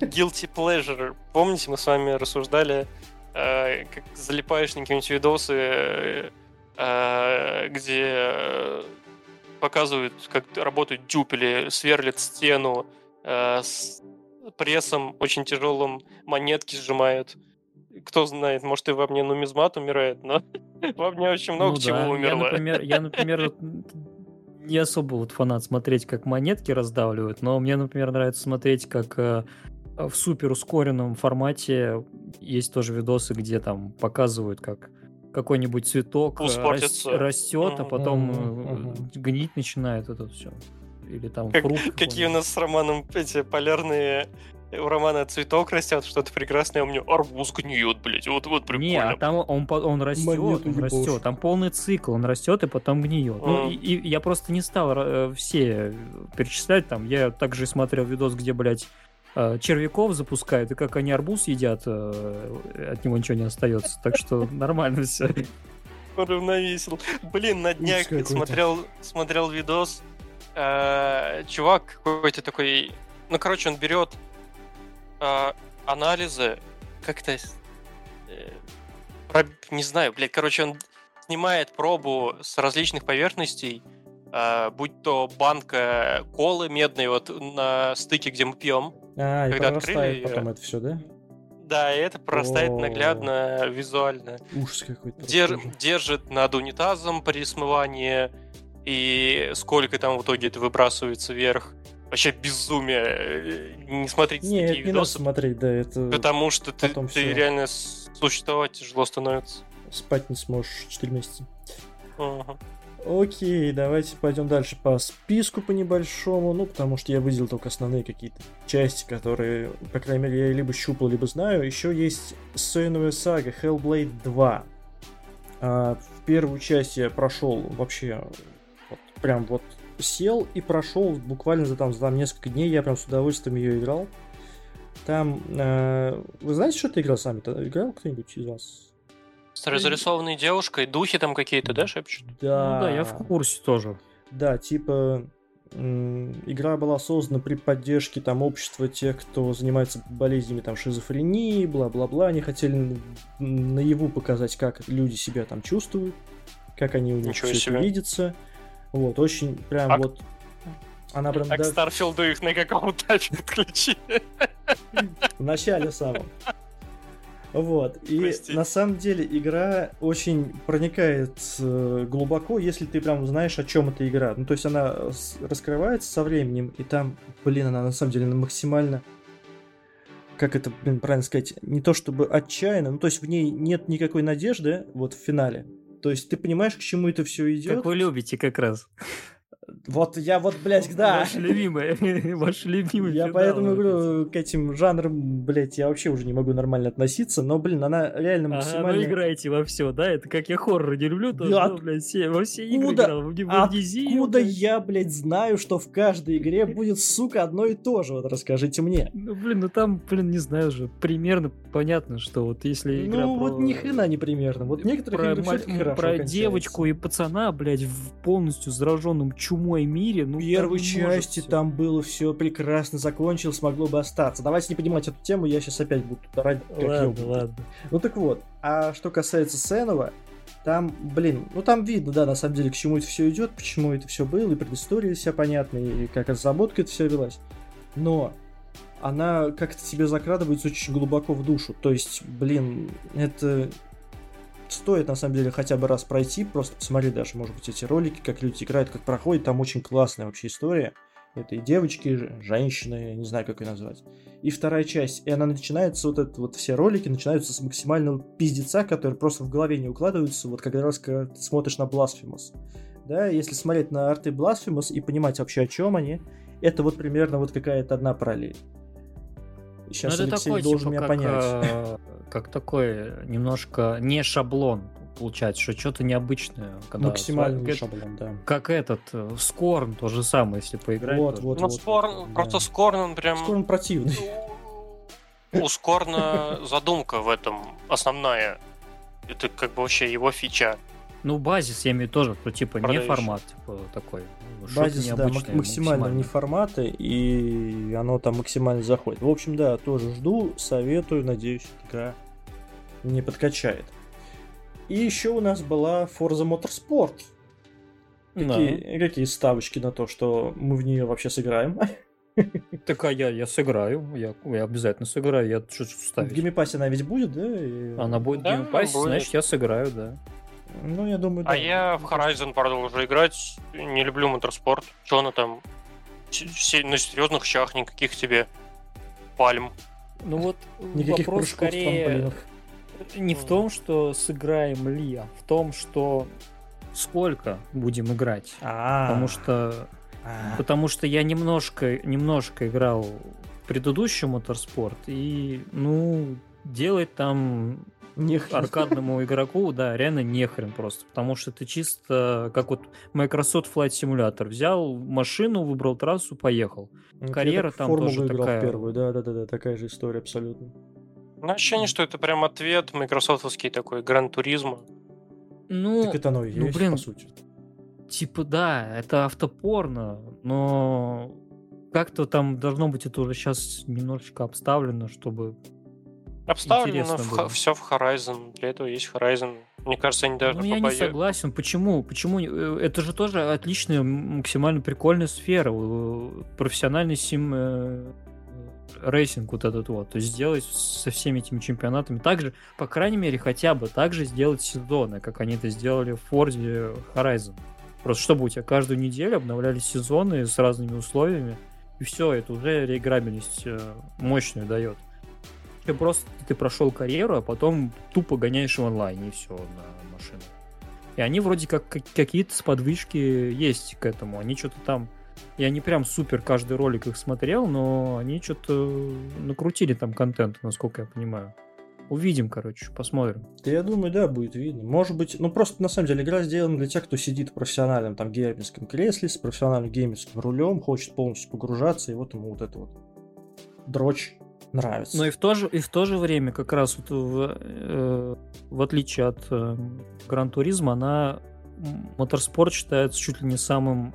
guilty pleasure. Помните, мы с вами рассуждали, э, как залипаешь на какие-нибудь видосы, э, где показывают, как работают дюпели, сверлят стену, э, с прессом очень тяжелым монетки сжимают кто знает, может и во мне нумизмат умирает, но во мне очень много ну, чего да. умерло. Я, например, я, например, не особо вот фанат смотреть, как монетки раздавливают, но мне, например, нравится смотреть, как э, в супер ускоренном формате есть тоже видосы, где там показывают, как какой-нибудь цветок э, рас, растет, а потом uh-huh. гнить начинает это все. Или там как, Какие у нас с Романом эти полярные у Романа цветок растет, что-то прекрасное, а у меня арбуз гниет, блядь, вот, вот прикольно. Не, а там он, он растет, Монету он растет, там полный цикл, он растет и потом гниет. А. Ну, и, и я просто не стал э, все перечислять, там, я также смотрел видос, где, блядь, э, червяков запускают, и как они арбуз едят, э, от него ничего не остается. Так что нормально все. Уравновесил. Блин, на днях смотрел, смотрел видос. Чувак какой-то такой... Ну, короче, он берет а, анализы как-то... Э, не знаю, блядь, короче, он снимает пробу с различных поверхностей, э, будь то банка колы медной вот на стыке, где мы пьем. А, когда и открыли потом это все, да? Да, и это прорастает наглядно, визуально. Ужас какой-то. Дер, держит над унитазом при смывании, и сколько там в итоге это выбрасывается вверх. Вообще безумие. Э, не смотрите не, такие не видосы. Надо смотреть, да, это... Потому что ты, ты реально существовать тяжело становится. Спать не сможешь 4 месяца. Ага. Окей, давайте пойдем дальше по списку по небольшому, ну, потому что я выделил только основные какие-то части, которые, по крайней мере, я либо щупал, либо знаю. Еще есть Сойновая сага Hellblade 2. А, в первую часть я прошел вообще, вот, прям вот сел и прошел буквально за там, за там несколько дней, я прям с удовольствием ее играл. Там, э, вы знаете, что ты играл сами-то? Играл кто-нибудь из вас? С разрисованной девушкой, духи там какие-то, да, шепчут? Да. Ну да, я в курсе тоже. Да, типа игра была создана при поддержке там общества тех, кто занимается болезнями там шизофрении, бла-бла-бла. Они хотели наяву показать, как люди себя там чувствуют, как они у них Ничего все себе. это видится. Вот, очень прям а... вот она прям... А к Старфилду их на каком этапе подключили? В начале самом. Вот. И Прости. на самом деле игра очень проникает э, глубоко, если ты прям знаешь, о чем эта игра. Ну, то есть она раскрывается со временем, и там, блин, она на самом деле максимально как это, блин, правильно сказать, не то чтобы отчаянно, ну то есть в ней нет никакой надежды вот в финале. То есть ты понимаешь, к чему это все идет. Как вы любите как раз. Вот я вот, блядь, да. Ваш любимый, ваш любимый Я поэтому говорю, к этим жанрам, блядь, я вообще уже не могу нормально относиться, но, блин, она реально максимально... Ага, вы играете во все, да? Это как я хоррор не люблю, то, да, ну, блядь, все, во все игры играл, в, в Откуда я, блядь, знаю, что в каждой игре будет, сука, одно и то же? Вот расскажите мне. Ну, блин, ну там, блин, не знаю же, примерно понятно, что вот если игра Ну, про... вот ни хрена не примерно. Вот некоторые про, игры про девочку и пацана, блядь, в полностью зараженном чумой мире. Ну, в первой части все. там было все прекрасно закончилось, могло бы остаться. Давайте не поднимать эту тему, я сейчас опять буду орать. Ладно, ладно. Ну так вот, а что касается Сенова, там, блин, ну там видно, да, на самом деле, к чему это все идет, почему это все было, и предыстория вся понятна, и как разработка это все велась. Но она как-то тебе закрадывается очень глубоко в душу. То есть, блин, это стоит на самом деле хотя бы раз пройти, просто посмотреть даже, может быть, эти ролики, как люди играют, как проходит, там очень классная вообще история. Это и девочки, и женщины, не знаю, как ее назвать. И вторая часть, и она начинается, вот это вот все ролики начинаются с максимального пиздеца, который просто в голове не укладывается, вот как раз, когда ты смотришь на Blasphemous. Да, если смотреть на арты Blasphemous и понимать вообще, о чем они, это вот примерно вот какая-то одна параллель. Сейчас ну, это Алексей такой, должен типа, меня как, понять. Э, как такой немножко не шаблон получается, что что-то необычное. Когда Максимальный как, шаблон, да. Как этот, э, Скорн, то же самое, если поиграть. Вот, вот, ну, вот, Скорн, вот, просто да. Скорн, он прям... Скорн противный. У Скорна задумка в этом основная. Это как бы вообще его фича. Ну, базис, я имею тоже, что типа Продающий. не формат, типа такой. Базис, да, максимально, максимально не форматы, и оно там максимально заходит. В общем, да, тоже жду, советую, надеюсь, игра не подкачает. И еще у нас была Forza Motorsport. Какие, да. какие ставочки на то, что мы в нее вообще сыграем? Так а я, я сыграю, я, я обязательно сыграю, я что вставить. В Game Pass е она ведь будет, да? И... Она будет да, в Game Pass е, значит я сыграю, да. Ну, я думаю, а да. А я в Horizon продолжу играть. Не люблю моторспорт. Что она там? На серьезных щах никаких тебе пальм. Ну вот Никаких вопрос скорее не в том, что сыграем ли, а в том, что сколько будем играть. А-а-а. Потому что А-а-а. потому что я немножко немножко играл в предыдущий моторспорт и ну делать там Нехрен. аркадному игроку, да, реально нехрен просто. Потому что это чисто как вот Microsoft Flight Simulator. Взял машину, выбрал трассу, поехал. Ну, Карьера там тоже такая. первую, да, да, да, да, такая же история абсолютно. Ну, ощущение, что это прям ответ майкрософтовский такой, гран-туризма. Ну, так это оно и ну, есть, блин, по сути. Типа, да, это автопорно, но как-то там должно быть это уже сейчас немножечко обставлено, чтобы Обставлено в, все в Horizon. Для этого есть Horizon. Мне кажется, они даже Ну, я не согласен. Почему? Почему? Э, это же тоже отличная, максимально прикольная сфера. Профессиональный sim э, racing вот этот вот. То есть сделать со всеми этими чемпионатами. Также, по крайней мере, хотя бы так же сделать сезоны, как они это сделали в Forza Horizon. Просто чтобы у тебя каждую неделю обновлялись сезоны с разными условиями И все, это уже реиграбельность э, мощную дает. Ты просто ты прошел карьеру, а потом тупо гоняешь в онлайне, и все на машину. И они вроде как какие-то сподвижки есть к этому. Они что-то там... Я не прям супер каждый ролик их смотрел, но они что-то накрутили там контент, насколько я понимаю. Увидим, короче, посмотрим. Да я думаю, да, будет видно. Может быть, ну просто на самом деле игра сделана для тех, кто сидит в профессиональном там геймерском кресле с профессиональным геймерским рулем, хочет полностью погружаться, и вот ему вот это вот дрочь нравится. Но и в то же, и в то же время, как раз вот в, э, в отличие от э, Гран-туризма, она моторспорт считается чуть ли не самым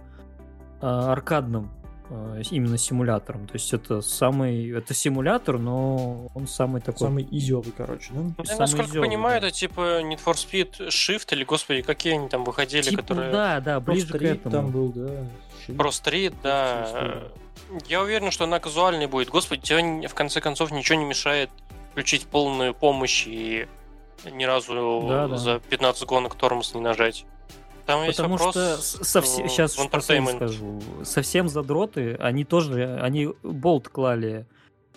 э, аркадным э, именно симулятором. То есть это самый, это симулятор, но он самый такой... Самый изёвый, короче, да? Я, самый насколько изёвый, понимаю, да. это типа Need for Speed Shift или, господи, какие они там выходили, типа, которые... Да, да, ближе Pro к этому. там был, да. Pro Street, да. Я уверен, что она казуальной будет. Господи, тебе в конце концов ничего не мешает включить полную помощь и ни разу да, да. за 15 гонок тормоз не нажать. Там есть Потому вопрос что совсем, сейчас скажу, совсем задроты, они тоже, они болт клали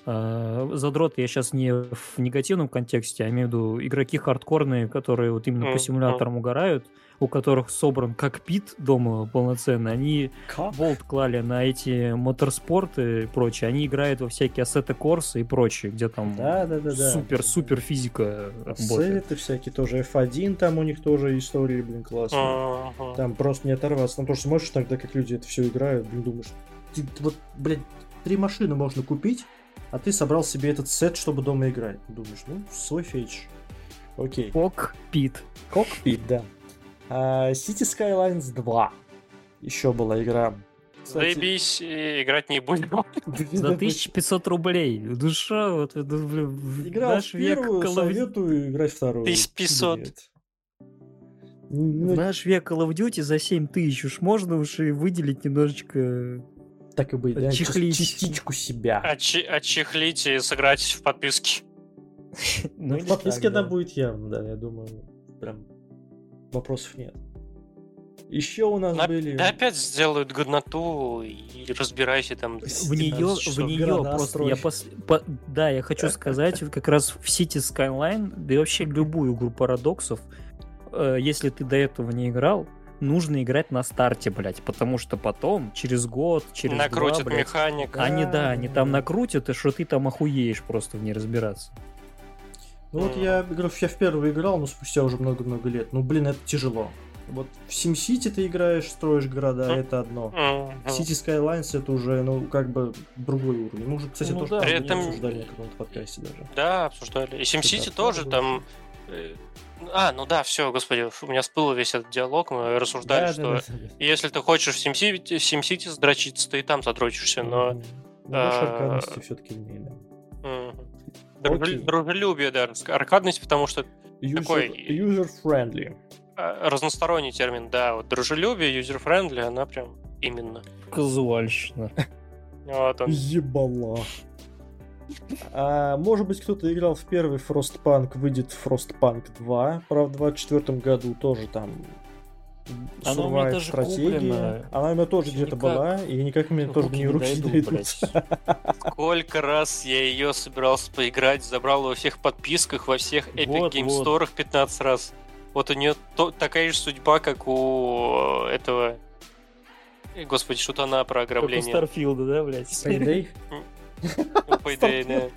э, задроты, я сейчас не в негативном контексте, а имею в виду игроки хардкорные, которые вот именно mm-hmm. по симуляторам угорают, у которых собран кокпит дома полноценный, они как? болт клали на эти моторспорты и прочее. Они играют во всякие ассеты Корса и прочее, где там да, да, да, супер-супер физика Ассеты всякие тоже. F1 там у них тоже истории, блин, классные. Uh-huh. Там просто не оторваться. Там тоже смотришь тогда, как люди это все играют, блин, думаешь, ты, вот, блядь, три машины можно купить, а ты собрал себе этот сет, чтобы дома играть. Думаешь, ну, свой фетч. Окей. Кокпит. Кокпит, да. Uh, City Skylines 2. Еще была игра. Кстати... Заебись, играть не будем. За 1500 рублей. Душа, вот, Игра наш век первую, Call советую играть вторую. 1500. В наш век Call of Duty за 7 тысяч уж можно уж и выделить немножечко так и быть, да? Чехлить. Частичку себя. Отчехлить и сыграть в подписке. Ну, в подписке это будет явно, да, я думаю. Прям вопросов нет. Еще у нас На, были... Да опять сделают годноту и разбирайся там. В нее, в нее просто я пос... по... да, я хочу сказать, как раз в City Skyline, да и вообще любую игру парадоксов, э, если ты до этого не играл, нужно играть на старте, блядь, потому что потом, через год, через Накрутят два, блядь, механик. Они, да, они там накрутят, и что ты там охуеешь просто в ней разбираться. Ну вот я, я в первую играл, но спустя уже много-много лет. Ну, блин, это тяжело. Вот в SimCity ты играешь, строишь города, это одно. В City Skylines это уже, ну, как бы другой уровень. Мы уже, кстати, ну, тоже да. этом... обсуждали на каком-то подкасте даже. Да, обсуждали. И SimCity тоже там... Э, а, ну да, все, господи, у меня всплыл весь этот диалог, мы рассуждали, да, что да, да, да. если ты хочешь в SimCity, SimCity задрочиться, ты и там задрочишься, но... Ну, а... все-таки не, да. Дружелюбие, да, аркадность, потому что user, такой... User-friendly. А, разносторонний термин, да. Вот дружелюбие, user-friendly, она прям именно. Казуальщина. Вот он. Ебала. А, может быть, кто-то играл в первый Frostpunk, выйдет Frostpunk 2, правда, в 24 году тоже там она у меня тоже стратегия. Куплена. Она у меня тоже где-то была, и никак мне тоже не руки не дойдут. Сколько раз я ее собирался поиграть, забрал во всех подписках, во всех Epic вот, Game вот. Store 15 раз. Вот у нее то, такая же судьба, как у этого... Господи, что-то она про ограбление. Как у Старфилда, да, блядь? Payday? Payday,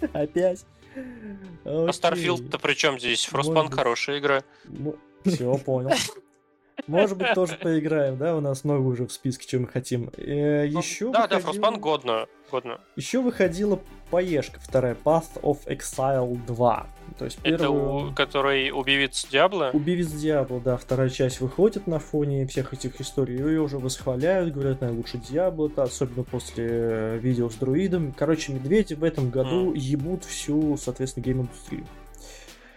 да. Опять? А Starfield-то при чем здесь? Frostpunk хорошая игра. Все, понял. Может быть, тоже поиграем, да? У нас много уже в списке, чем мы хотим. Э, еще да, выходила... да, Frostpunk годно. годно. Еще выходила поешка вторая, Path of Exile 2. То есть первую... Это у... который убивец Диабло? Убивец Диабло, да. Вторая часть выходит на фоне всех этих историй. Ее уже восхваляют, говорят, наилучший Диабло, -то, особенно после э, видео с друидом. Короче, медведи в этом году mm. ебут всю, соответственно, гейм-индустрию.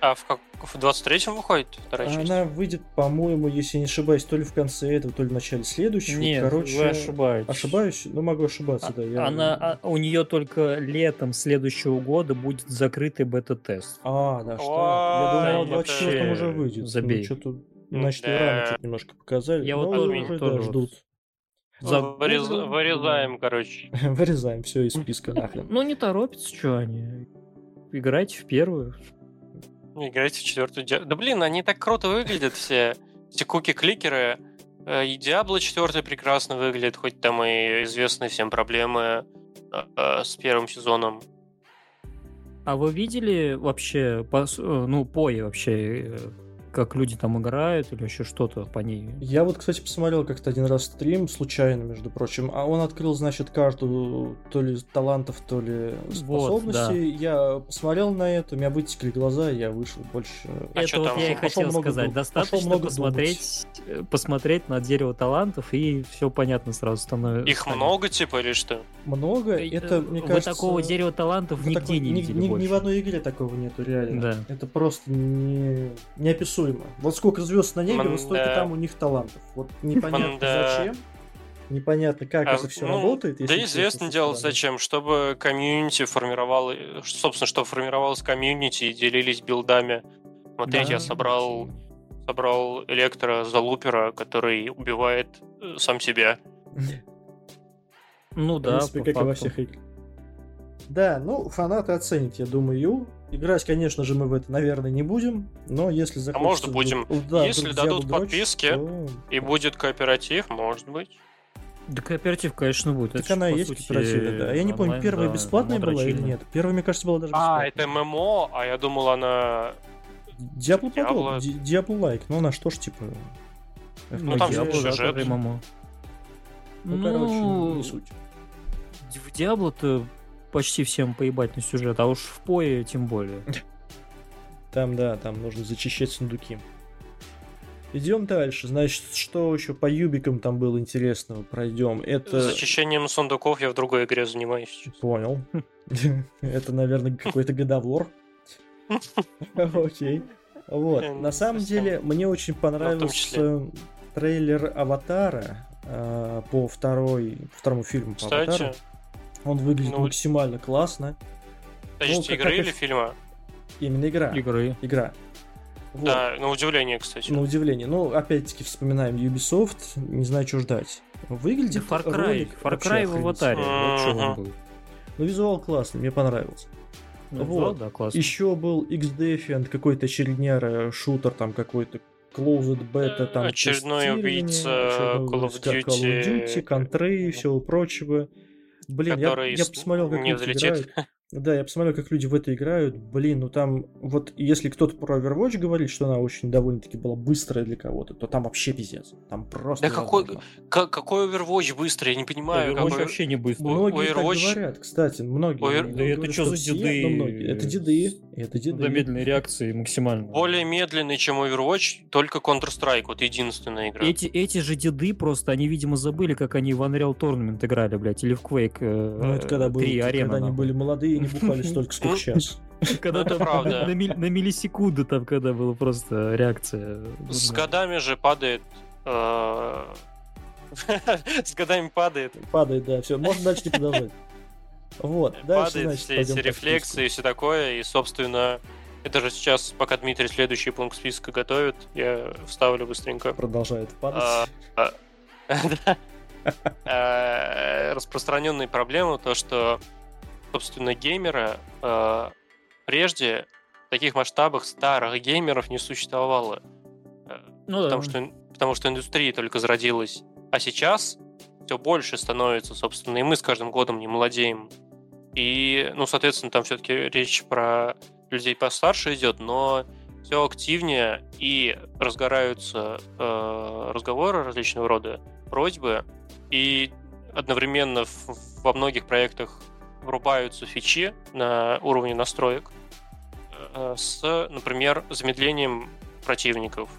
А в, как, в 23-м выходит вторая Она часть? Она выйдет, по-моему, если не ошибаюсь, то ли в конце этого, то ли в начале следующего. Нет, Короче, вы ошибаетесь. Ошибаюсь? Ну, могу ошибаться, а, да. Я... Она, а, у нее только летом следующего года будет закрытый бета-тест. А, да, что? Я думал, в 24 уже выйдет. Забей. Ну, что-то, значит, да. рано чуть немножко показали. Я вот тоже, тоже ждут. Вырезаем, короче. Вырезаем все из списка нахрен. Ну не торопится, что они. Играйте в первую. Играйте в четвертую. Да блин, они так круто выглядят все. Все куки-кликеры. Э, и Diablo 4 прекрасно выглядит, хоть там и известны всем проблемы э, э, с первым сезоном. А вы видели вообще, ну, пои вообще как люди там играют или еще что-то по ней. Я вот, кстати, посмотрел как-то один раз стрим, случайно, между прочим, а он открыл, значит, карту то ли талантов, то ли способностей. Вот, да. Я посмотрел на это, у меня вытекли глаза, я вышел больше... А это вот я и хотел сказать, дум... достаточно много посмотреть, думать. посмотреть на дерево талантов, и все понятно сразу становится. Их много, типа, или что? Много, это, мне Вы кажется... такого дерева талантов нигде такой, не видели ни, ни, ни в одной игре такого нету, реально. Да. Это просто не... неописуемо неописуемо. Вот сколько звезд на небе, вот столько там у них талантов. Вот непонятно зачем. Непонятно, как а, это все ну, работает. Да известно дело зачем, чтобы комьюнити формировало, собственно, чтобы формировалось комьюнити и делились билдами. Смотрите, да, я собрал, собрал электро залупера, который убивает э, сам себя. Ну да, В принципе, как и во всех играх. Да, ну, фанаты оценят, я думаю. Играть, конечно же, мы в это, наверное, не будем, но если захочется... А может будем. Да, если дадут дрочь, подписки то... и будет кооператив, может быть. Да кооператив, конечно, будет. Так это она есть сути, кооперативе, да. Я не помню, первая да, бесплатная была или нет? Первая, мне кажется, была даже бесплатная. А, это ММО, а я думал, она... Diablo Diablo, Diablo like, ну она что ж, типа... Ну, там Diablo, сюжет. Да, ММО. Ну, ну, короче, не суть. В Диабло-то почти всем поебать на сюжет, а уж в пое тем более. Там, да, там нужно зачищать сундуки. Идем дальше. Значит, что еще по юбикам там было интересного? Пройдем. Это... Зачищением сундуков я в другой игре занимаюсь. Понял. Это, наверное, какой-то годовор. Окей. Вот. На самом деле, мне очень понравился трейлер Аватара а, по второй, второму фильму по Аватару. Он выглядит ну, максимально классно. То есть ну, игры как, или фильма? Именно игра. Игры. Игра. Вот. Да, на удивление, кстати. На удивление. Ну, опять-таки, вспоминаем Ubisoft, не знаю, что ждать. Выглядит да Far Cry, ролик Far Cry в аватаре. Uh-huh. Вот ну, визуал классный, мне понравился. Ну, вот. да, классно. Еще был X-Defiant, какой-то очередняра, шутер там какой-то Closed Beta, там Очередной убийца Call of Duty, Call of Duty контры и всего прочего. Блин, я, я посмотрел, как не взлетит. Играют. Да, я посмотрел, как люди в это играют. Блин, ну там, вот если кто-то про Overwatch говорит, что она очень довольно-таки была быстрая для кого-то, то там вообще пиздец. Там просто... Да какой, как, какой Overwatch быстрый? Я не понимаю. Overwatch какой... вообще не быстрый. Многие Overwatch... так говорят, кстати, многие. Over... Да это что за деды? Это деды. Это деды. Замедленные реакции максимально. Более медленный, чем Overwatch, только Counter-Strike, вот единственная игра. Эти, эти же деды просто, они, видимо, забыли, как они в Unreal Tournament играли, блядь, или в Quake э, ну, это когда, был, когда они были молодые не бухали столько, сколько сейчас. Когда там на, миллисекунду там, когда была просто реакция. С годами же падает э, с годами падает. Падает, да, все, можно дальше не продолжать. Вот, дальше, Падает значит, все эти рефлексы и все такое, и, собственно, это же сейчас, пока Дмитрий следующий пункт списка готовит, я вставлю быстренько. Продолжает падать. А, а, распространенные проблемы, то, что собственно, геймера э, прежде в таких масштабах старых геймеров не существовало. Э, ну, потому, да. что, потому что индустрия только зародилась. А сейчас все больше становится, собственно, и мы с каждым годом не молодеем. И, ну, соответственно, там все-таки речь про людей постарше идет, но все активнее и разгораются э, разговоры различного рода, просьбы, и одновременно в, во многих проектах врубаются фичи на уровне настроек э, с, например, замедлением противников.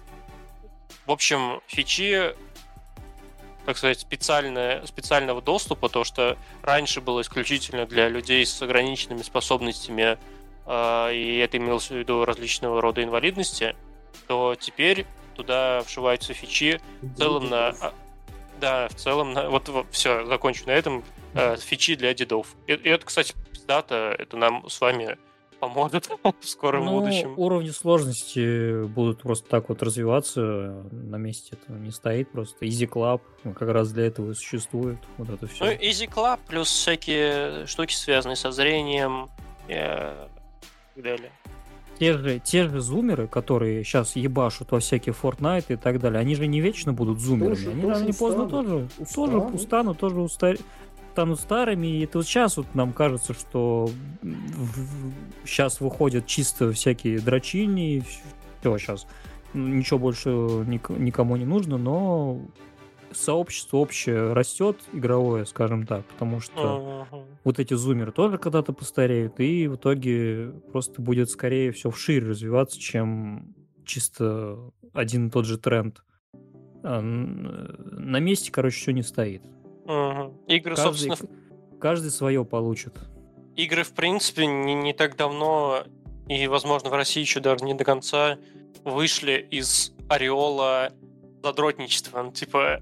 В общем, фичи, так сказать, специальное, специального доступа, то, что раньше было исключительно для людей с ограниченными способностями, э, и это имелось в виду различного рода инвалидности, то теперь туда вшиваются фичи в целом на... А, да, в целом, на, вот, вот все, закончу на этом э, фичи для дедов. И, и это, кстати, дата, это нам с вами поможет в скором ну, будущем. Уровни сложности будут просто так вот развиваться, на месте это не стоит просто. Easy Club как раз для этого и существует, вот это все. Ну, Easy Club плюс всякие штуки, связанные со зрением и так далее те же, те же зумеры, которые сейчас ебашут во всякие Fortnite и так далее, они же не вечно будут зумерами. Тоже, они тоже рано поздно тоже, тоже устанут, тоже устар... станут старыми. И это вот сейчас вот нам кажется, что сейчас выходят чисто всякие дрочильни, все сейчас ничего больше никому не нужно, но сообщество общее растет игровое, скажем так, потому что uh-huh. вот эти зумеры тоже когда-то постареют, и в итоге просто будет скорее все вширь развиваться, чем чисто один и тот же тренд. А, на месте, короче, все не стоит. Uh-huh. Игры, каждый, собственно... Каждый свое получит. Игры, в принципе, не, не так давно, и, возможно, в России еще даже не до конца, вышли из ореола задротничества. Ну, типа,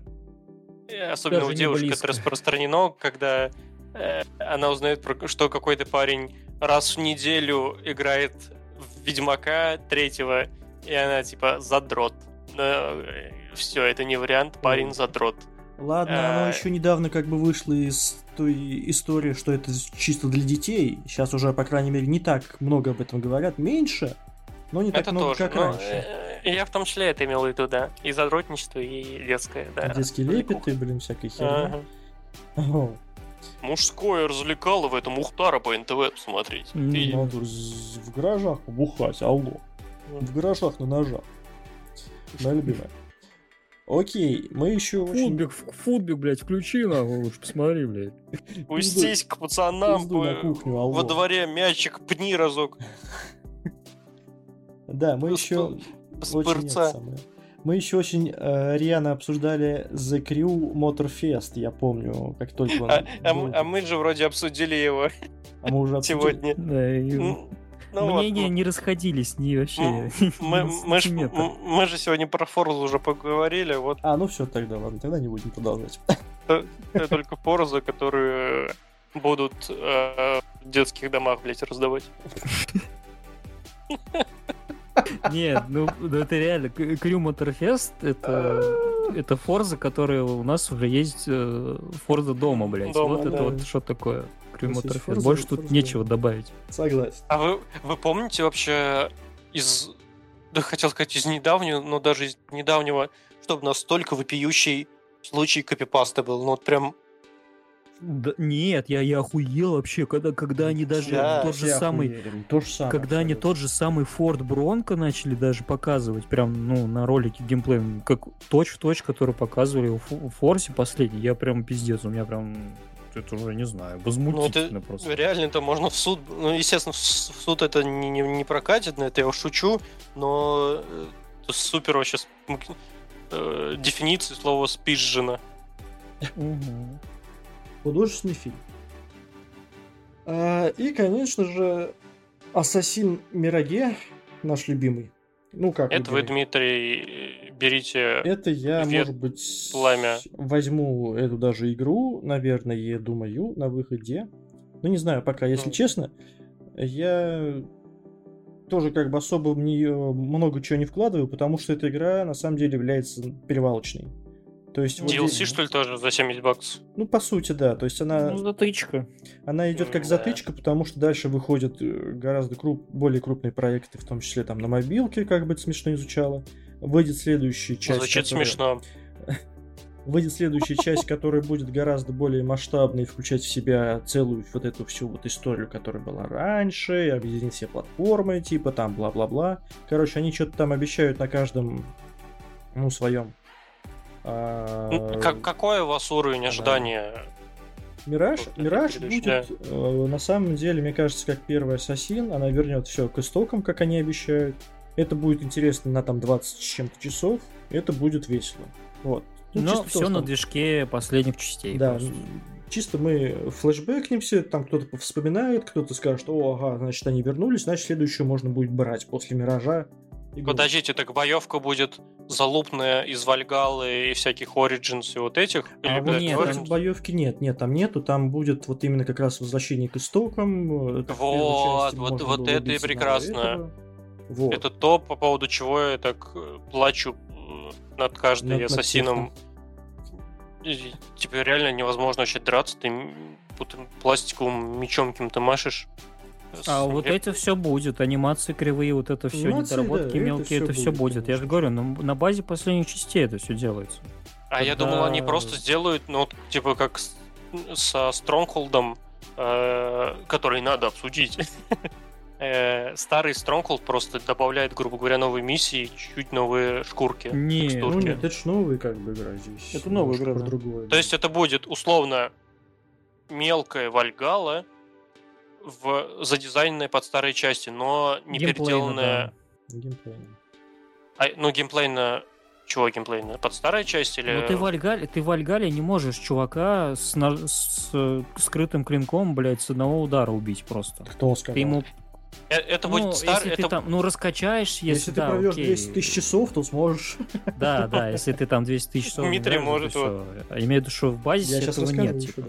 особенно Даже у девушек это распространено, когда э, она узнает, про, что какой-то парень раз в неделю играет в Ведьмака третьего, и она типа задрот. Но, э, все, это не вариант, парень задрот. Ладно, оно а... еще недавно как бы вышло из той истории, что это чисто для детей. Сейчас уже, по крайней мере, не так много об этом говорят. Меньше, но не так это много, тоже, как но, раньше. Э, я в том числе это имел в виду, да. И задротничество, и детское, да. Детские лепеты, блин, всякой херня. Ага. Мужское развлекало в этом Ухтара по НТВ посмотреть. Не надо в гаражах побухать, алло. В гаражах на ножах. Моя любимая. Окей, мы еще футбик, очень... Футбик, блядь, включи нахуй лучше, посмотри, блядь. Пустись к пацанам во дворе мячик пни разок. Да, мы еще... Очень мы еще очень э, рьяно обсуждали The Crew Motorfest, я помню, как только он... А, а, а мы же вроде обсудили его а мы уже обсудили? сегодня. Да. Ну, Мнения вот, не расходились, не вообще. Мы, мы, ж, мы же сегодня про Forza уже поговорили, вот. А, ну все, тогда ладно, тогда не будем продолжать. Только Forza, которые будут э, в детских домах, блядь, раздавать. Нет, ну, ну это реально. Крю Моторфест это это Форза, которая у нас уже есть Форза дома, блядь. Дома, вот да. это вот что такое. Моторфест. Больше тут нечего добавить. Согласен. А вы, вы помните вообще из... Да хотел сказать из недавнего, но даже из недавнего, чтобы настолько вопиющий случай копипаста был. Ну вот прям да, нет, я, я охуел вообще, когда, когда они даже да, тот же самый, то же самое, когда абсолютно. они тот же самый Ford Bronco начали даже показывать, прям, ну, на ролике геймплей, как точь в точь, который показывали в Форсе последний, я прям пиздец, у меня прям это уже не знаю, возмутительно ну, это просто. Реально это можно в суд, ну, естественно, в суд это не, не, не прокатит, на это я шучу, но э, это супер вообще э, дефиниции слова спизжено. Угу художественный фильм. А, и, конечно же, Ассасин Мираге, наш любимый. Ну как? Это вы, Дмитрий, берите. Это я, может быть, пламя. возьму эту даже игру, наверное, я думаю, на выходе. Ну, не знаю, пока, если mm. честно, я тоже как бы особо в нее много чего не вкладываю, потому что эта игра на самом деле является перевалочной. То есть DLC, вот, что ли, тоже за 70 баксов? Ну, по сути, да. То есть она... Ну, затычка. Она идет как да. затычка, потому что дальше выходят э, гораздо круп... более крупные проекты, в том числе там на мобилке, как бы это смешно изучало. Выйдет следующая часть. Звучит которая... смешно. Выйдет следующая часть, которая будет гораздо более масштабной, включать в себя целую вот эту всю вот историю, которая была раньше, объединить все платформы, типа там бла-бла-бла. Короче, они что-то там обещают на каждом, ну, своем а... Как, какой у вас уровень ожидания? Мираж, Мираж будет, э, на самом деле, мне кажется, как первый Ассасин, она вернет все к истокам, как они обещают. Это будет интересно на там 20 с чем-то часов, это будет весело. Вот. Ну, Но все на движке последних частей. Да, просто. чисто мы флешбэкнемся, там кто-то вспоминает, кто-то скажет, о, ага, значит, они вернулись, значит, следующую можно будет брать после Миража Игру. Подождите, так боевка будет залупная из Вальгалы и всяких Origins и вот этих? А вот нет, там боевки нет, нет, там нету, там будет вот именно как раз возвращение к истокам. Это вот, вот, вот это и прекрасно. Вот. Это то, по поводу чего я так э, плачу над каждым над, ассасином. Типа реально невозможно вообще драться, ты пластиковым мечом каким-то машешь. А вот это все будет, анимации кривые, вот это все, Анимации, недоработки да, мелкие, это все, это будет. будет. Я же говорю, ну, на базе последних частей это все делается. А Когда... я думал, они просто сделают, ну, типа как со Стронгхолдом, э, который надо обсудить. э, старый Stronghold просто добавляет, грубо говоря, новые миссии, чуть-чуть новые шкурки. Не, ну нет, это ж новый как бы игра здесь. Это новая игра, другое. То есть это будет условно мелкая Вальгала, в задизайненная под старые части, но не геймплейно, переделанная. Да. Геймплейно. А, ну, геймплейно чего геймплейно? Под старая часть или... Ну ты в Альгале, ты в Альгале не можешь чувака с, на... с скрытым клинком, блядь, с одного удара убить просто. Кто сказал? Ты ему Э, это ну, будет стар... Если это... ты там, ну, раскачаешь, если, если да, ты проведешь окей. 200 тысяч часов, то сможешь. Да, да, если ты там 200 тысяч часов Дмитрий может. Имею в виду, что в базе этого нет. Типа.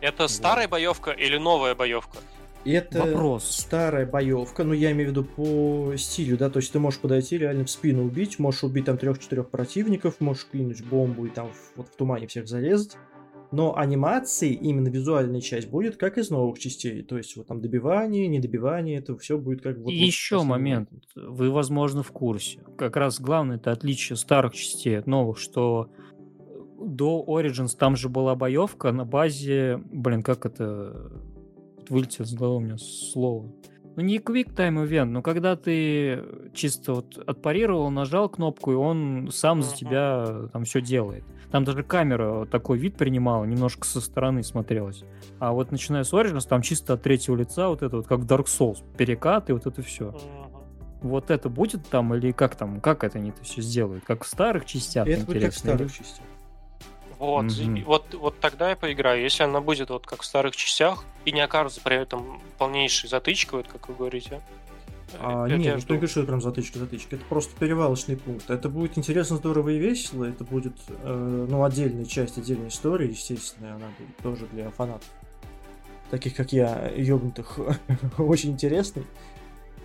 Это вот. старая боевка или новая боевка? Это Вопрос. старая боевка, но я имею в виду по стилю, да, то есть ты можешь подойти реально в спину убить, можешь убить там трех-четырех противников, можешь кинуть бомбу и там вот в тумане всех зарезать но анимации, именно визуальная часть, будет как из новых частей. То есть вот там добивание, недобивание, это все будет как вот... И вот еще момент, вы, возможно, в курсе. Как раз главное это отличие старых частей от новых, что до Origins там же была боевка на базе... Блин, как это... Вылетело с головы у меня слово. Ну, не Quick Time Event, но когда ты чисто вот отпарировал, нажал кнопку, и он сам за тебя там все делает. Там даже камера такой вид принимала, немножко со стороны смотрелась. А вот начиная с Origins, там чисто от третьего лица вот это вот, как в Dark Souls, перекат и вот это все. Вот это будет там или как там, как это они это все сделают? Как в старых частях? Это будет как в старых частях. Вот, mm-hmm. вот, вот тогда я поиграю. Если она будет вот как в старых частях и не окажется при этом полнейшей затычкой, вот как вы говорите, а, нет, я не что это прям затычка-затычка. Это просто перевалочный пункт. Это будет интересно, здорово и весело. Это будет, э, ну, отдельная часть, отдельной истории, естественно, она будет тоже для фанатов. Таких, как я, ёбнутых, очень интересный.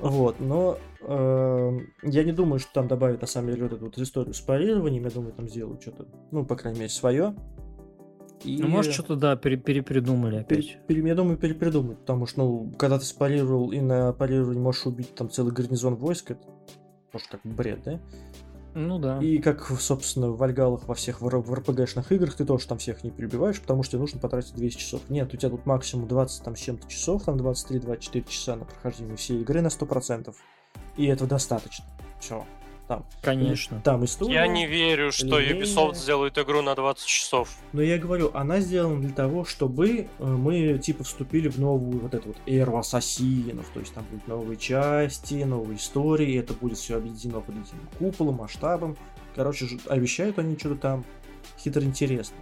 Вот, но э, я не думаю, что там добавят на самом деле вот эту вот историю с парированием. Я думаю, там сделают что-то, ну, по крайней мере, свое. И... Ну, может, что-то, да, пере перепередумали опять. Пере, я думаю, перепридумают, потому что, ну, когда ты спарировал и на парировании можешь убить там целый гарнизон войск, это тоже как бред, да? Ну да. И как, собственно, в Вальгалах во всех в, в РПГшных играх ты тоже там всех не перебиваешь, потому что нужно потратить 200 часов. Нет, у тебя тут максимум 20 там с чем-то часов, там 23-24 часа на прохождение всей игры на 100%. И этого достаточно. Все там. Конечно. Там история. Я не верю, что линейная. Ubisoft сделает игру на 20 часов. Но я говорю, она сделана для того, чтобы э, мы типа вступили в новую вот эту вот эру ассасинов. То есть там будут новые части, новые истории, это будет все объединено под этим куполом, масштабом. Короче, обещают они что-то там хитро интересное.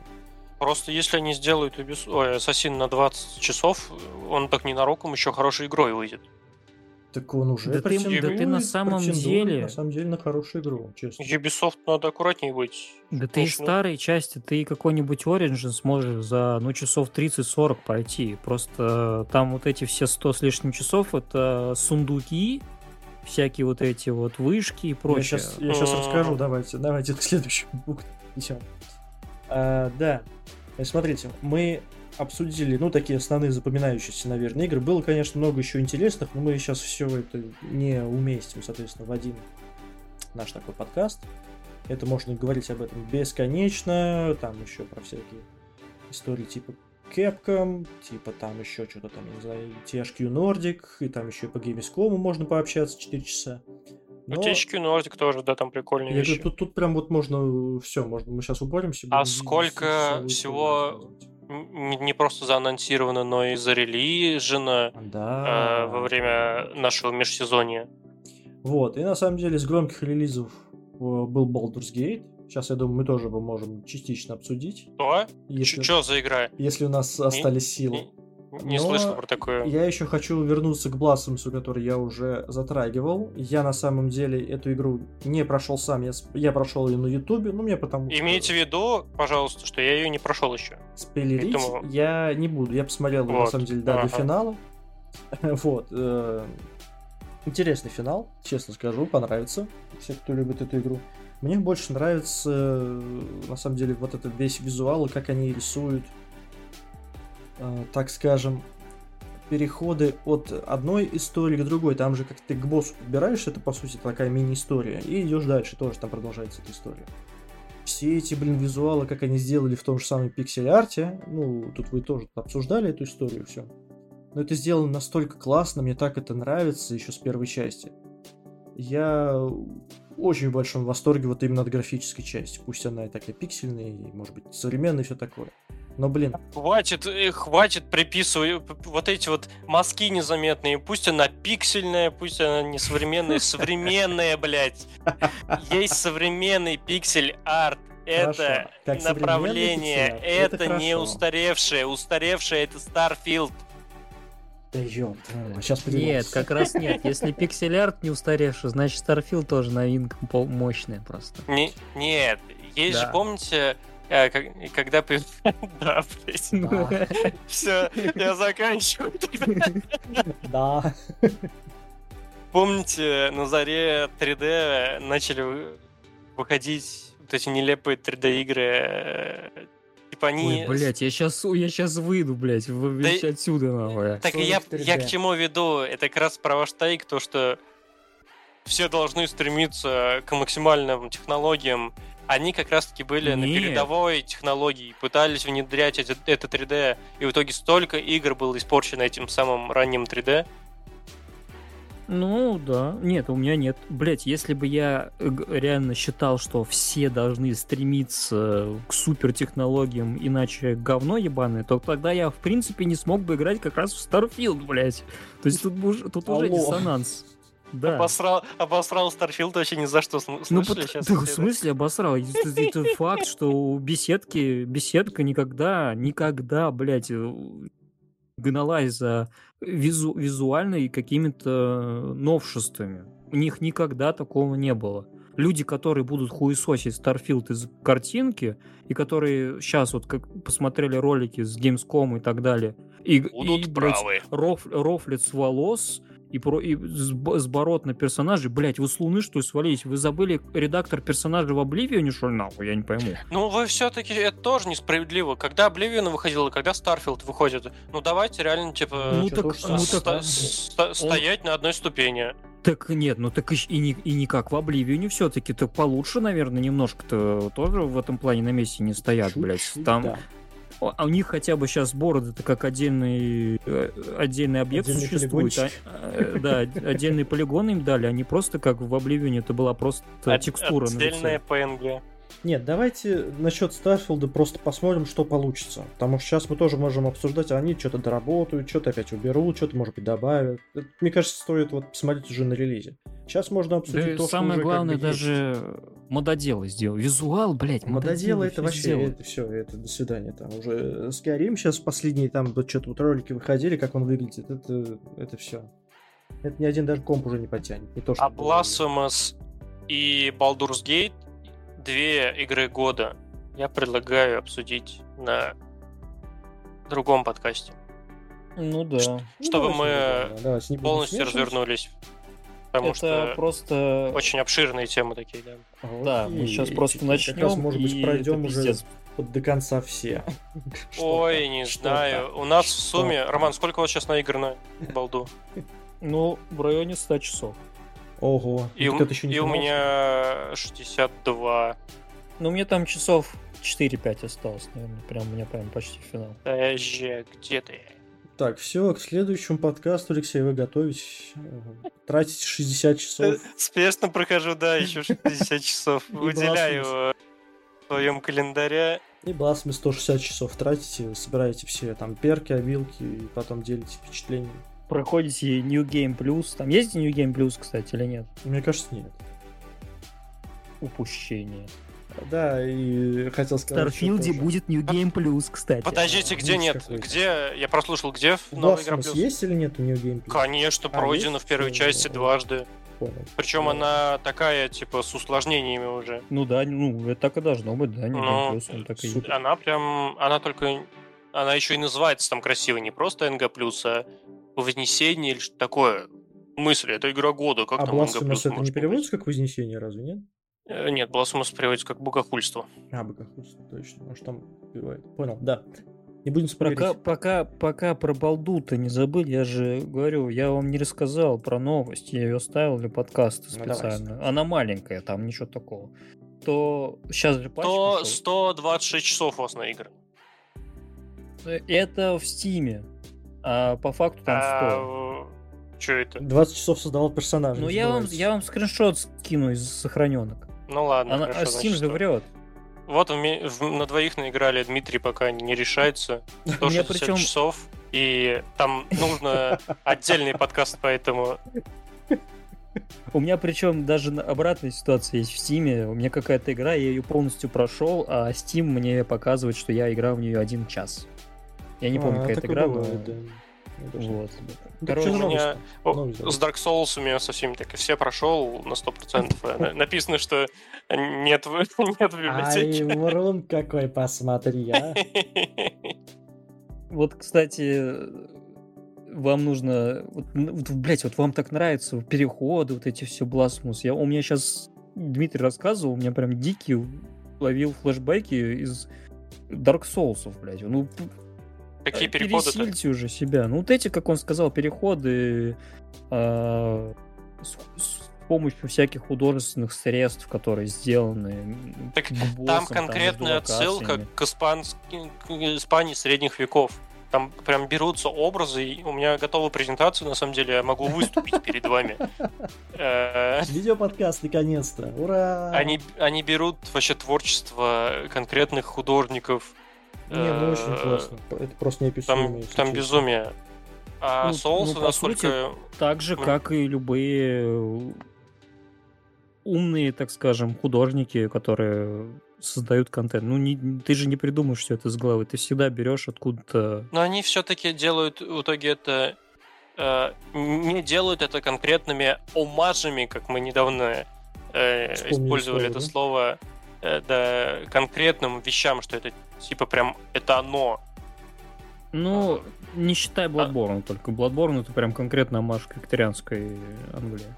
Просто если они сделают Ubisoft, ой, Ассасин на 20 часов, он так ненароком еще хорошей игрой выйдет. Так он уже да ты, да ты на самом деле... На самом деле на хорошую игру, честно. Ubisoft надо аккуратнее быть. Да ты из старой части, ты какой-нибудь Origin сможешь за, ну, часов 30-40 пройти. Просто там вот эти все 100 с лишним часов, это сундуки, всякие вот эти вот вышки и прочее. Я сейчас, я сейчас расскажу, давайте, давайте к следующему пункту. А, да, смотрите, мы обсудили, ну, такие основные запоминающиеся, наверное, игры. Было, конечно, много еще интересных, но мы сейчас все это не уместим, соответственно, в один наш такой подкаст. Это можно говорить об этом бесконечно, там еще про всякие истории типа Capcom, типа там еще что-то там, не знаю, THQ Nordic, и там еще и по Gamescom можно пообщаться 4 часа. Но... Ну, THQ Nordic тоже, да, там прикольные я вещи. Говорю, тут, тут прям вот можно все, можно, мы сейчас упоримся. А сколько всего не просто заанонсировано, но и зарелижено да. э, во время нашего межсезонья. Вот, и на самом деле с громких релизов э, был Baldur's Gate. Сейчас, я думаю, мы тоже можем частично обсудить. Что? Если... Что за игра? Если у нас остались силы. не Но слышал про такое. Я еще хочу вернуться к Блассомсу, который я уже затрагивал. Я на самом деле эту игру не прошел сам, я, я прошел ее на Ютубе, ну мне потому Имейте в виду, пожалуйста, что я ее не прошел еще. Спойлерить Поэтому... я не буду. Я посмотрел вот. на самом деле, да, ага. до финала. вот. Э, интересный финал, честно скажу, понравится. Все, кто любит эту игру. Мне больше нравится, на самом деле, вот этот весь визуал и как они рисуют, э, так скажем, переходы от одной истории к другой. Там же, как ты к боссу подбираешь, это, по сути, такая мини-история. И идешь дальше, тоже там продолжается эта история. Все эти, блин, визуалы, как они сделали в том же самом пиксель-арте, ну, тут вы тоже обсуждали эту историю, все. Но это сделано настолько классно, мне так это нравится еще с первой части. Я очень в большом восторге вот именно от графической части. Пусть она и такая пиксельная, и, может быть, современная и все такое. Но, блин... Хватит, э, хватит приписывать вот эти вот мазки незаметные. Пусть она пиксельная, пусть она не современная. Современная, блядь. Есть современный пиксель-арт. Это направление, это, это не устаревшее. Устаревшее это Starfield. Да ёпт, сейчас Нет, как раз нет. Если пиксель-арт не устаревший, значит Starfield тоже новинка мощная просто. Не, нет, есть да. же, помните, э, когда... Да, блядь. Все, я заканчиваю. Да. Помните, на заре 3D начали выходить вот эти нелепые 3D-игры э, Типа они... Ой, блядь, я сейчас, я сейчас выйду, блядь, да... отсюда, нахуй. Так я, я к чему веду? Это как раз про ваш тайк, то, что все должны стремиться к максимальным технологиям. Они как раз-таки были Нет. на передовой технологии, пытались внедрять это, это 3D, и в итоге столько игр было испорчено этим самым ранним 3D, ну, да. Нет, у меня нет. Блять, если бы я э, реально считал, что все должны стремиться к супертехнологиям, иначе говно ебаное, то тогда я, в принципе, не смог бы играть как раз в Starfield, блять. То есть тут, тут уже диссонанс. Да. Обосрал, обосрал Starfield вообще ни за что. Слышали, ну, сейчас да, в смысле обосрал? Это, это факт, что у беседки, беседка никогда, никогда, блядь, э, гналась за визу, визуальной какими-то новшествами. У них никогда такого не было. Люди, которые будут хуесосить Starfield из картинки, и которые сейчас вот как посмотрели ролики с Gamescom и так далее, и, будут и, правы. роф, рофлят с волос, и, про, и сборот на персонажей. Блять, вы с Луны что ли свалились? Вы забыли редактор персонажа в Обливионе, что ли, нахуй? Я не пойму. Ну, вы все-таки, это тоже несправедливо. Когда Обливион выходил и когда Старфилд выходит, ну, давайте реально, типа, ну, так, ну, так, ст- стоять на одной ступени. Так нет, ну так и, не, и никак в Обливионе все-таки. Так получше, наверное, немножко-то тоже в этом плане на месте не стоят, блядь. Там, да. А у них хотя бы сейчас бороды это как отдельный, э, отдельный объект отдельный существует. А, э, да, отдельные полигоны им дали, они просто как в Обливионе, это была просто От, текстура. Отдельная PNG. Нет, давайте насчет Старфилда просто посмотрим, что получится. Потому что сейчас мы тоже можем обсуждать, а они что-то доработают, что-то опять уберут, что-то, может быть, добавят. Это, мне кажется, стоит вот посмотреть уже на релизе. Сейчас можно обсудить да то, самое что уже главное, как бы даже есть. мододелы сделал. Визуал, блядь, мододелы это вообще, это, все, это до свидания. Там уже Skyrim сейчас последние там вот что-то вот ролики выходили, как он выглядит. Это, это все. Это ни один даже комп уже не потянет. Не то, что а Blasphemous и Baldur's Gate две игры года я предлагаю обсудить на другом подкасте. Ну да. Ш- ну, чтобы мы да, полностью развернулись. Потому это что просто очень обширные темы такие, да. Окей. Да, мы сейчас просто начнем. Как раз, может быть, пройдем уже до конца все. Ой, не знаю. У нас в сумме... Роман, сколько у вас сейчас на игр на балду? Ну, в районе 100 часов. Ого. И, у, еще не и у меня 62. Ну, мне там часов 4-5 осталось, наверное. Прям у меня прям почти финал. Подожди, где ты? Так, все, к следующему подкасту, Алексей, вы готовитесь. Тратите 60 часов. Спешно прохожу, да, еще 60 часов. Выделяю в своем календаре. И Бласме 160 часов тратите, собираете все там перки, обилки, и потом делитесь впечатлениями проходите New Game Plus. Там есть New Game Plus, кстати, или нет? Мне кажется, нет. Упущение. Да, и хотел сказать. В Старфилде будет New Game Plus, кстати. Подождите, где нет? Где? Я прослушал, где новая игра Plus? есть или нет New Game Plus? Конечно, а, пройдено в первой части дважды. Причем она такая, типа, с усложнениями уже. Ну да, ну, это так и должно быть, да, New Game Plus. Он так и... Она прям, она только, она еще и называется там красиво, не просто NG+, а Вознесение или что такое. Мысли, это игра года, как а там Blasphemous это не переводится как Вознесение, разве нет? Э, нет, Blasphemous переводится как богохульство. А, богохульство, точно. Может, там бывает. Понял, да. Не будем спорить. Пока, пока, пока про балду-то не забыл, я же говорю, я вам не рассказал про новость, я ее оставил для подкаста ну, специально. Ну, Она маленькая, там ничего такого. То сейчас же патч То 126 часов у вас на игры. Э, это в Стиме, а по факту там 100. А, что это? 20 часов создавал персонажа. Ну я вам, я вам скриншот скину из сохраненок. Ну ладно. Она, хорошо, а Steam же врет. Вот на двоих наиграли Дмитрий пока не решается. 160 причем... часов. И там нужно отдельный подкаст, поэтому... У меня причем даже обратная ситуация есть в Steam. У меня какая-то игра, я ее полностью прошел, а Steam мне показывает, что я играл в нее один час. Я не помню, а, какая это игра, но... Да. Вот. Короче, у меня с Dark Souls у меня со всеми так и все прошел на 100%. Написано, что нет, нет в библиотеке. Ай, врун какой, посмотри, а. Вот, кстати, вам нужно... Вот, вот, блядь, вот вам так нравятся переходы, вот эти все бласмус. Я, у меня сейчас Дмитрий рассказывал, у меня прям дикий ловил флешбеки из Dark Souls, блядь. Ну, Какие э, переходы? Пересильте уже себя. Ну, вот эти, как он сказал, переходы э, с, с помощью всяких художественных средств, которые сделаны. Так боссам, там конкретная там, отсылка к, испанс... к Испании средних веков. Там прям берутся образы, и у меня готова презентация, на самом деле, я могу выступить перед вами. Э, Видеоподкаст, наконец-то, ура! Они, они берут вообще творчество конкретных художников, не, ну очень э, классно. Это просто неописуемо. Там, там безумие. А ну, соусы, ну, насколько... Сути, так же, как и любые умные, так скажем, художники, которые создают контент. Ну, не, ты же не придумаешь все это с головы, ты всегда берешь откуда-то. Но они все-таки делают в итоге это э, не делают это конкретными омажами, как мы недавно э, использовали слово, это да? слово, э, да, конкретным вещам, что это Типа прям это оно. Ну, не считай Bloodborne, а... только Bloodborne это прям конкретно марш викторианской Англии.